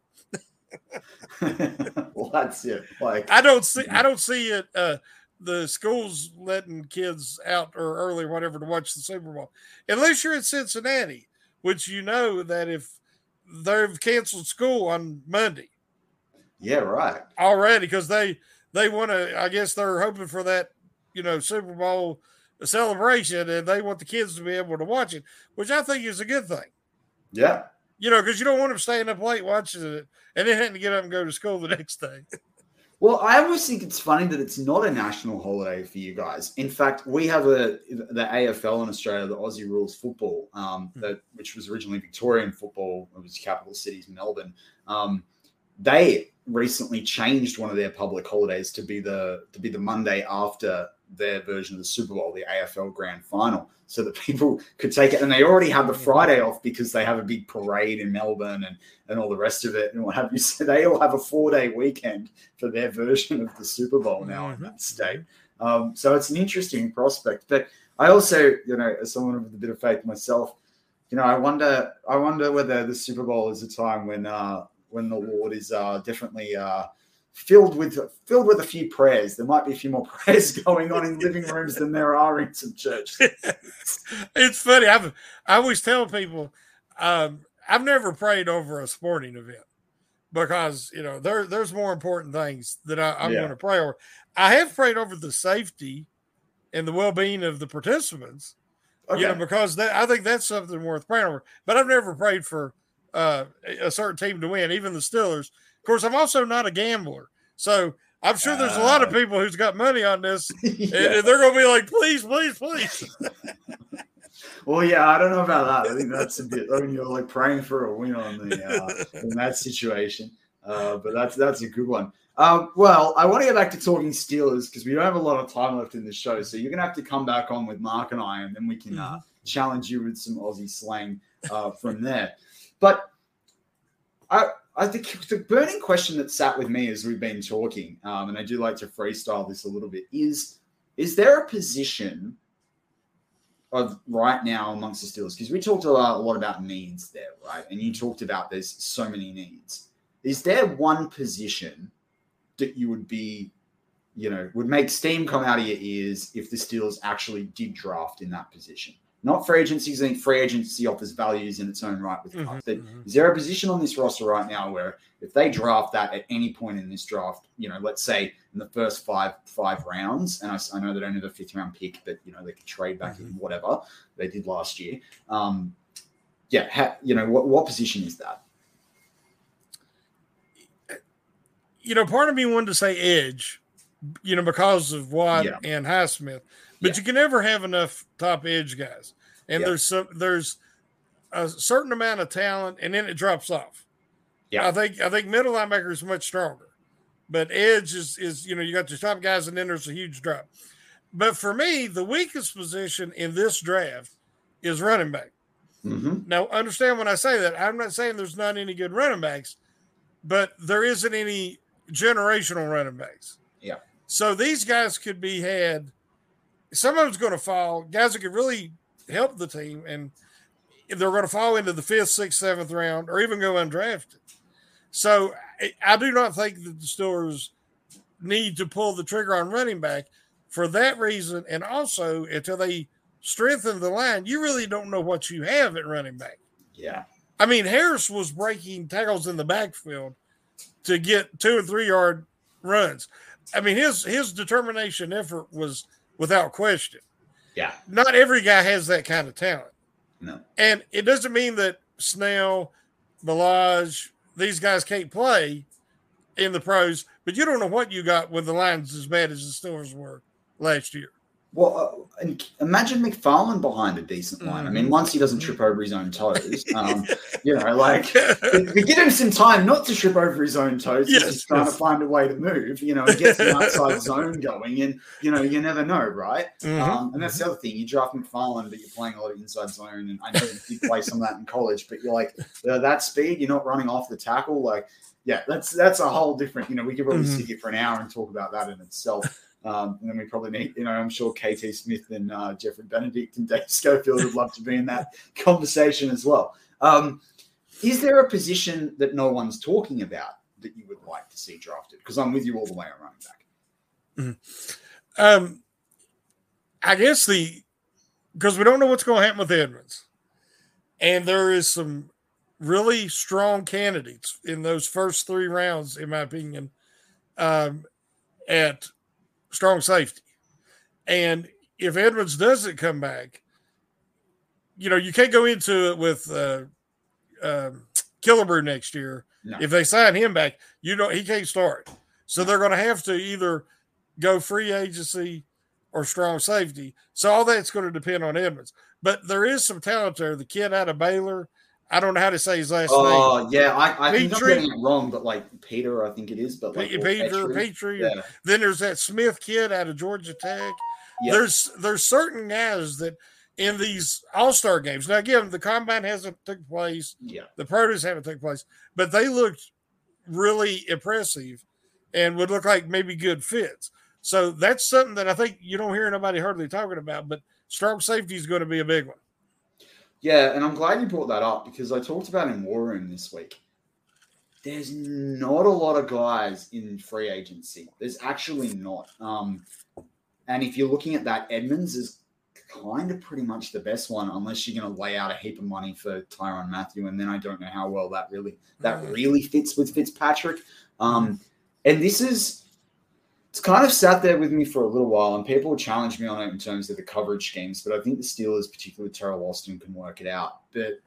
(laughs) that's it. Like, I don't see I don't see it uh the schools letting kids out or early or whatever to watch the Super Bowl. Unless you're in Cincinnati, which you know that if they've canceled school on Monday yeah, right. already because they they want to I guess they're hoping for that, you know, Super Bowl celebration and they want the kids to be able to watch it, which I think is a good thing. Yeah. You know, because you don't want them staying up late watching it and then having to get up and go to school the (laughs) next day. Well, I always think it's funny that it's not a national holiday for you guys. In fact, we have a the AFL in Australia, the Aussie Rules Football, um, that which was originally Victorian football. It was capital cities, Melbourne. Um, they recently changed one of their public holidays to be the to be the Monday after their version of the Super Bowl, the AFL Grand Final, so that (laughs) people could take it. And they already have the Friday off because they have a big parade in Melbourne and and all the rest of it and what have you. (laughs) So they all have a four day weekend for their version of the Super Bowl now in that state. Um, so it's an interesting prospect. But I also, you know, as someone with a bit of faith myself, you know, I wonder, I wonder whether the Super Bowl is a time when, uh, when the Lord is uh, definitely uh, filled with filled with a few prayers. There might be a few more (laughs) prayers going on in living rooms than there are in some churches. (laughs) it's funny. I've I always tell people um, I've never prayed over a sporting event because you know there there's more important things that I, I'm Yeah. going to pray over. I have prayed over the safety and the well being of the participants. Okay. You know, because that I think that's something worth praying over. But I've never prayed for uh, a certain team to win, even the Steelers. Of course, I'm also not a gambler, so I'm sure there's a lot of Ah. people who's got money on this, (laughs) Yeah. and they're going to be like, "Please, please, please." (laughs) Well, yeah, I don't know about that. I think that's a bit. I mean, you're like praying for a win on the uh, in that situation, uh, but that's that's a good one. Um, well, I want to get back to talking Steelers because we don't have a lot of time left in the show, so you're gonna have to come back on with Mark and I, and then we can uh, challenge you with some Aussie slang uh, from there. But I, I think the burning question that sat with me as we've been talking, um, and I do like to freestyle this a little bit, is is there a position of right now amongst the Steelers? Because we talked a lot, a lot about needs there, right? And you talked about there's so many needs. Is there one position that you would be, you know, would make steam come out of your ears if the Steelers actually did draft in that position? Not free agency, I think free agency offers values in its own right with Mhm. But mhm. is there a position on this roster right now where if they draft that at any point in this draft, you know, let's say in the first five five rounds, and I know they don't have a fifth round pick, but you know they could trade back in whatever they did last year. Um, yeah, ha, you know what what position is that? you know, part of me wanted to say edge, you know, because of Watt Yeah. and Highsmith, but Yeah. you can never have enough top edge guys. And Yeah. there's some there's a certain amount of talent, and then it drops off. Yeah. I think I think middle linebacker is much stronger, but edge is is you know you got your top guys, and then there's a huge drop. But for me, the weakest position in this draft is running back. Mm-hmm. Now, understand when I say that, I'm not saying there's not any good running backs, but there isn't any generational running backs. Yeah. So these guys could be had. Some of them's going to fall. Guys that could really help the team, and if they're going to fall into the fifth, sixth, seventh round, or even go undrafted. So I- I do not think that the Steelers need to pull the trigger on running back for that reason, and also until they strengthen the line, you really don't know what you have at running back. Yeah, I mean, Harris was breaking tackles in the backfield to get two and three yard runs. I mean, his his determination effort was without question. yeah, Not every guy has that kind of talent, no, and it doesn't mean that Snell, Balaj, these guys can't play in the pros. But you don't know what you got when the line's as bad as the Steelers were last year. Well, and imagine McFarland behind a decent line. I mean, Mhm. once he doesn't trip over his own toes, (laughs) um, you know, like we give him some time not to trip over his own toes. He's just trying yes. to find a way to move, you know, and get the outside zone going. And you know, you never know, right? Mhm. Um, and that's the other thing. You draft McFarland, but you're playing a lot of inside zone. And I know you play some of that in college, but you're like uh, that speed, you're not running off the tackle. Like, yeah, that's that's a whole different. You know, we could probably Mhm. sit here for an hour and talk about that in itself. Um, and then we probably need, you know, I'm sure KT Smith and uh, Jeffrey Benedict and (laughs) Dave Schofield would love to be in that (laughs) conversation as well. Um, is there a position that no one's talking about that you would like to see drafted? Because I'm with you all the way on running back. Um, I guess the because we don't know what's going to happen with Edmunds, and there is some really strong candidates in those first three rounds, in my opinion, um, at strong safety. And if Edmunds doesn't come back, you know you can't go into it with uh, um, Killebrew next year. No. If they sign him back, you know he can't start. So they're going to have to either go free agency or strong safety. So all that's going to depend on Edmunds. But there is some talent there. The kid out of Baylor, I don't know how to say his last uh, name. Oh yeah, I, I think I'm getting it wrong, but like Peter, I think it is, but like or Peter, Petrie. Yeah, Then there's that Smith kid out of Georgia Tech. yeah. There's there's certain guys that in these All Star games. Now again, the combine hasn't taken place, yeah. the pro days haven't taken place, but they looked really impressive and would look like maybe good fits. So that's something that I think you don't hear nobody hardly talking about. But strong safety is going to be a big one. Yeah, and I'm glad you brought that up because I talked about in War Room this week. There's not a lot of guys in free agency. There's actually not. Um, and if you're looking at that, Edmunds is kind of pretty much the best one, unless you're going to lay out a heap of money for Tyrann Mathieu, and then I don't know how well that really that Mm. really fits with Fitzpatrick. Um, and this is it's kind of sat there with me for a little while, and people challenge me on it in terms of the coverage schemes. But I think the Steelers, particularly Teryl Austin, can work it out. But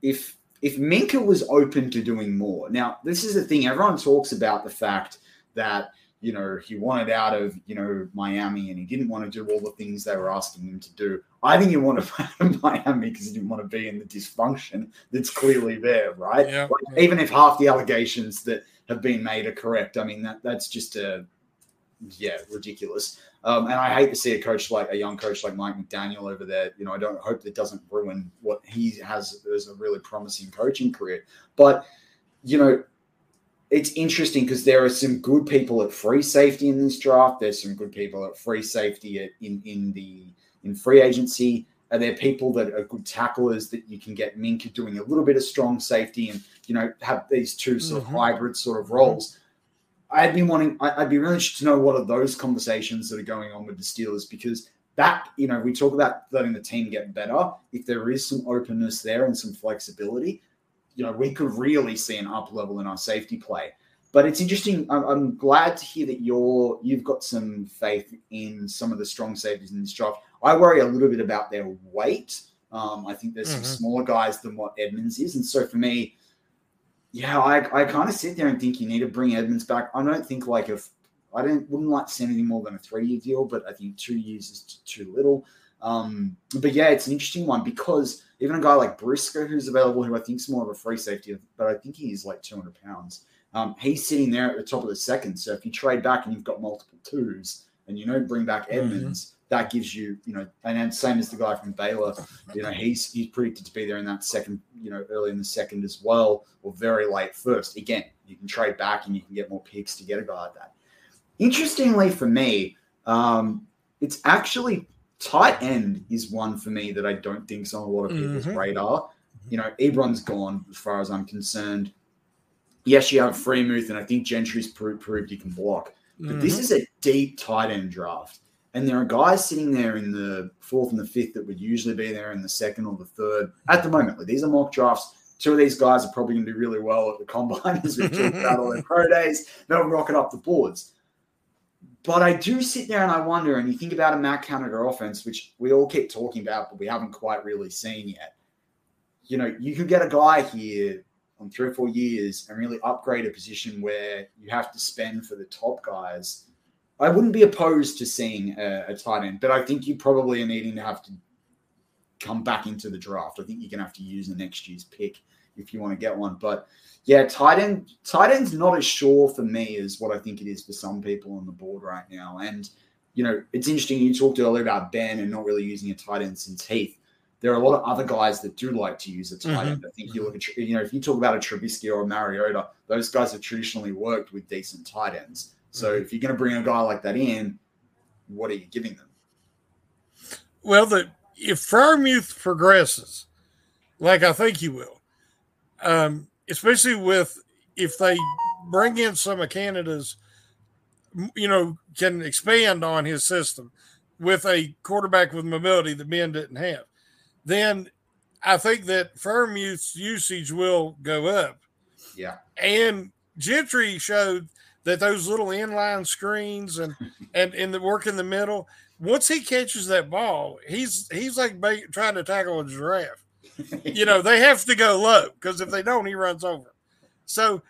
if if Minkah was open to doing more, now this is the thing. Everyone talks about the fact that you know he wanted out of you know Miami and he didn't want to do all the things they were asking him to do. I think he wanted (laughs) out of Miami because he didn't want to be in the dysfunction that's clearly there, right? Yeah. Like, even if half the allegations that have been made are correct, I mean that that's just a yeah ridiculous. Um, and I hate to see a coach like a young coach like Mike McDaniel over there. You know, I don't hope that doesn't ruin what he has as a really promising coaching career. But you know, it's interesting because there are some good people at free safety in this draft. There's some good people at free safety at, in in the in free agency. Are there people that are good tacklers that you can get Minkah doing a little bit of strong safety and you know have these two sort of Mhm. hybrid sort of roles? I'd be wanting. I'd be really interested to know what are those conversations that are going on with the Steelers because that you know we talk about letting the team get better. If there is some openness there and some flexibility, you know we could really see an up level in our safety play. But it's interesting. I'm, I'm glad to hear that you're you've got some faith in some of the strong safeties in this draft. I worry a little bit about their weight. Um, I think there's some Mhm. smaller guys than what Edmunds is, and so for me, yeah, I, I kind of sit there and think you need to bring Edmunds back. I don't think like if I don't wouldn't like to see anything more than a three year deal, but I think two years is too little. Um, but yeah, it's an interesting one because even a guy like Briscoe, who's available, who I think is more of a free safety, but I think he's like 200 pounds. Um, he's sitting there at the top of the second. So if you trade back and you've got multiple twos, and you don't bring back Edmunds, that gives you you know, and then same as the guy from Baylor, you know he's he's predicted to be there in that second, you know, early in the second as well, or very late first. Again, you can trade back and you can get more picks to get a guy like that. Interestingly for me, um, it's actually tight end is one for me that I don't think's on a lot of people's Mhm. radar. You know, Ebron's gone as far as I'm concerned. Yes, you have Freiermuth, and I think Gentry's proved, proved he can block. But this is a deep tight end draft. And there are guys sitting there in the fourth and the fifth that would usually be there in the second or the third at the moment. Like these are mock drafts. Two of these guys are probably going to do really well at the combine (laughs) as we've talked about all their pro days. They'll rocket up the boards. But I do sit there and I wonder, and you think about a Matt Canada offense, which we all keep talking about, but we haven't quite really seen yet. You know, you could get a guy here on three or four years and really upgrade a position where you have to spend for the top guys I wouldn't be opposed to seeing a, a tight end, but I think you probably are needing to have to come back into the draft. I think you're going to have to use the next year's pick if you want to get one. But yeah, tight end, tight end's not as sure for me as what I think it is for some people on the board right now. And you know, it's interesting. You talked earlier about Ben and not really using a tight end since Heath. There are a lot of other guys that do like to use a tight Mhm. end. I think you look at, you know, if you talk about a Trubisky or a Mariota, those guys have traditionally worked with decent tight ends. So if you're going to bring a guy like that in, what are you giving them? Well, the if Freiermuth progresses, like I think he will, um, especially with if they bring in some of Canada's, you know, can expand on his system with a quarterback with mobility that Ben didn't have, then I think that Freiermuth's usage will go up. Yeah. And Gentry showed that those little inline screens and and and the work in the middle. Once he catches that ball, he's he's like trying to tackle a giraffe. You know, they have to go low because if they don't, he runs over. So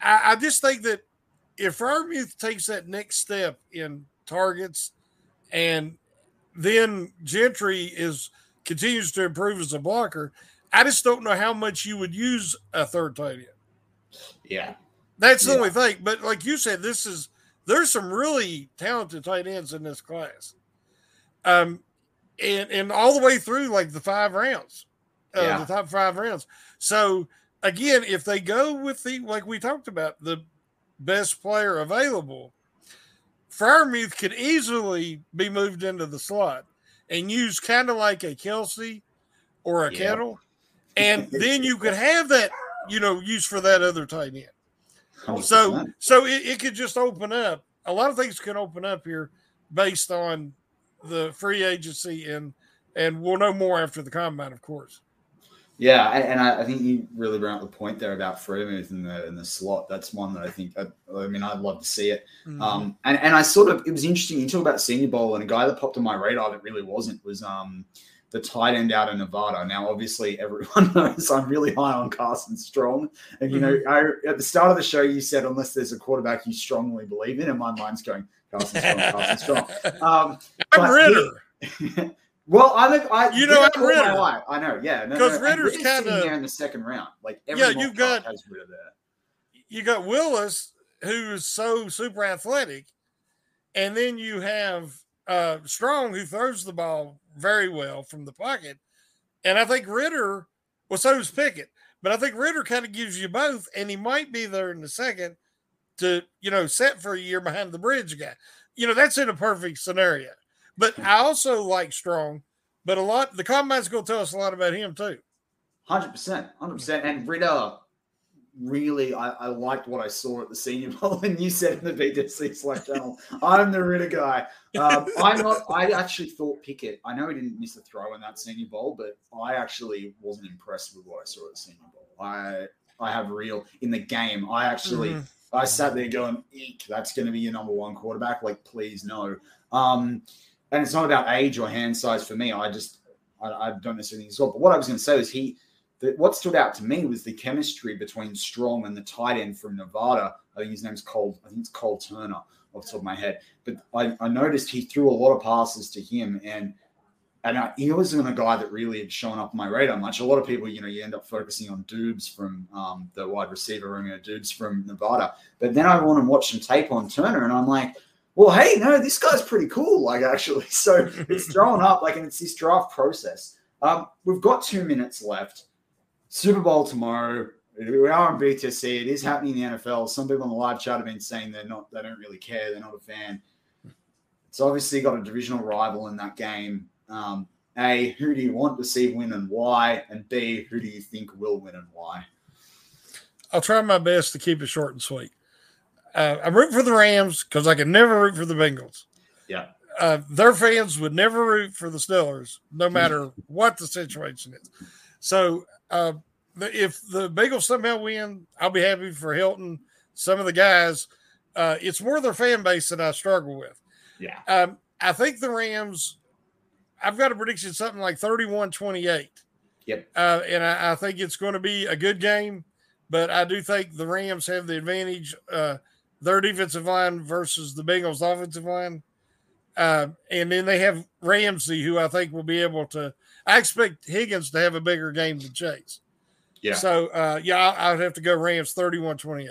I, I just think that if Freiermuth takes that next step in targets, and then Gentry is continues to improve as a blocker, I just don't know how much you would use a third tight end. Yeah. That's the Yeah. only thing. But like you said, this is there's some really talented tight ends in this class. Um, and and all the way through like the five rounds, uh, Yeah. the top five rounds. So again, if they go with the like we talked about the best player available, Freiermuth could easily be moved into the slot and use kind of like a Kelce or a Yeah. Kittle, and then you could have that you know use for that other tight end. 100%. So so it, it could just open up. A lot of things can open up here based on the free agency and and we'll know more after the combine, of course. Yeah, and, I, I think you really brought up the point there about Freiermuth in the in the slot. That's one that I think. I, I mean, I'd love to see it. Mm-hmm. Um, and and I sort of it was interesting. You talk about Senior Bowl, and a guy that popped on my radar that really wasn't was um the tight end out of Nevada. Now, obviously, everyone (laughs) knows I'm really high on Carson Strong, and you know, I, at the start of the show, you said unless there's a quarterback you strongly believe in, and my mind's going Carson Strong, Carson Strong. (laughs) Um, I'm Ridder. (laughs) well, I'm a, I, You know, I'm Ridder. I know, yeah, no, 'Cause no, and Ridder's sitting kinda- there in the second round. Like Yeah, you've got- has Ridder there. You got Willis, who's so super athletic, and then you have uh Strong who throws the ball very well from the pocket. And I think Ridder, well, so does Pickett, but I think Ridder kind of gives you both, and he might be there in the second to, you know, set for a year behind the bridge guy. You know, that's in a perfect scenario. But I also like Strong, but a lot the combine's gonna tell us a lot about him too. Hundred percent, hundred percent. And Ridder, really, I, I liked what I saw at the Senior (laughs) Bowl. And you said in the BTSC Slack channel, I'm the Ridder guy. Um, I'm not. I actually thought Pickett. I know he didn't miss a throw in that Senior Bowl, but I actually wasn't impressed with what I saw at the Senior Bowl. I I have real in the game. I actually. Mhm. I sat there going, Eek, that's going to be your number one quarterback. Like, please no. Um, and it's not about age or hand size for me. I just, I, I don't necessarily think well. But what I was going to say is he, the, what stood out to me was the chemistry between Strong and the tight end from Nevada. I think his name's Cole. I think it's Cole Turner off the top of my head. But I, I noticed he threw a lot of passes to him, and and I, he wasn't a guy that really had shown up on my radar much. A lot of people, you know, you end up focusing on Doubs from um, the wide receiver, room Romeo Doubs from Nevada. But then I want to watch some tape on Turner, and I'm like, well, hey, no, this guy's pretty cool, like actually. (laughs) So it's (laughs) thrown up, like, and it's this draft process. Um, we've got two minutes left. Super Bowl tomorrow. We are on BTSC. It is happening in the NFL. Some people in the live chat have been saying they're not, they don't really care. They're not a fan. It's obviously got a divisional rival in that game. Um, a, who do you want to see win and why? And B, who do you think will win and why? I'll try my best to keep it short and sweet. Uh, I'm rooting for the Rams because I can never root for the Bengals. Yeah. Uh, their fans would never root for the Steelers, no matter what the situation is. So, uh, if the Bengals somehow win, I'll be happy for Hilton. Some of the guys, uh, it's more their fan base that I struggle with. Yeah. Um, I think the Rams, I've got a prediction something like 31 28. Yep. Uh, and I, I think it's going to be a good game, but I do think the Rams have the advantage. Uh, their defensive line versus the Bengals offensive line. Uh, and then they have Ramsey, who I think will be able to. I expect Higgins to have a bigger game than Chase. Yeah. So, uh, yeah, I, I would have to go Rams 31 28.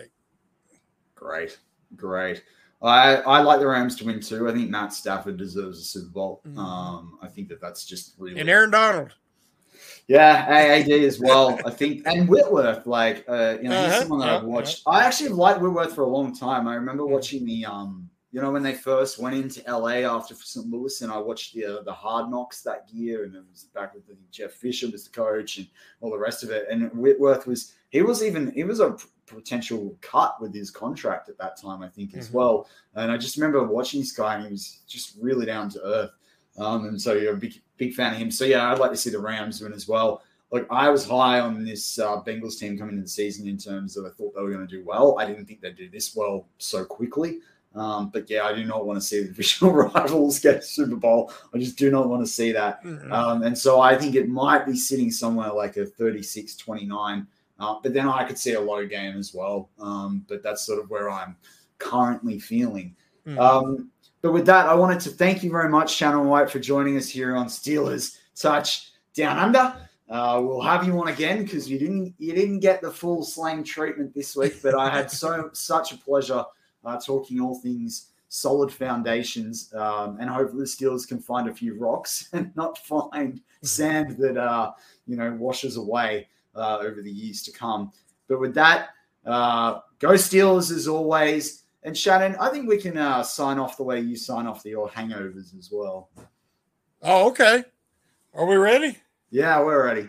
Great, great. I, I like the Rams to win too. I think Matt Stafford deserves a Super Bowl. Mhm. Um, I think that that's just really And Aaron Donald. Yeah, AAD as well. I think, (laughs) and Whitworth, like, uh, you know, he's Uh-huh, someone that I've watched. I actually liked Whitworth for a long time. I remember Mm. watching the, um, you know, when they first went into LA after St. Louis, and I watched the uh, the Hard Knocks that year, and it was back with Jeff Fisher was the coach and all the rest of it. And Whitworth was he was even he was a potential cut with his contract at that time, I think, as Mhm. well. And I just remember watching this guy, and he was just really down to earth. Um, and so you're a big big fan of him. So yeah, I'd like to see the Rams win as well. Like I was high on this uh, Bengals team coming into the season in terms of I thought they were going to do well. I didn't think they'd do this well so quickly. Um, but yeah, I do not want to see the (laughs) divisional rivals get a Super Bowl. I just do not want to see that. Mhm. Um, and so I think it might be sitting somewhere like a 36 29. Uh, but then I could see a low game as well. Um, but that's sort of where I'm currently feeling. Mhm. Um, but with that, I wanted to thank you very much, Shannon White, for joining us here on Steelers Touch Down Under. Uh, we'll have you on again because you didn't you didn't get the full slang treatment this week, but I had so (laughs) such a pleasure uh, talking all things solid foundations, um, and hopefully the Steelers can find a few rocks (laughs) and not find sand that uh, you know washes away uh, over the years to come. But with that, uh, go Steelers as always. And Shannon, I think we can uh, sign off the way you sign off the your hangovers as well. Oh, okay. Are we ready? Yeah, we're ready.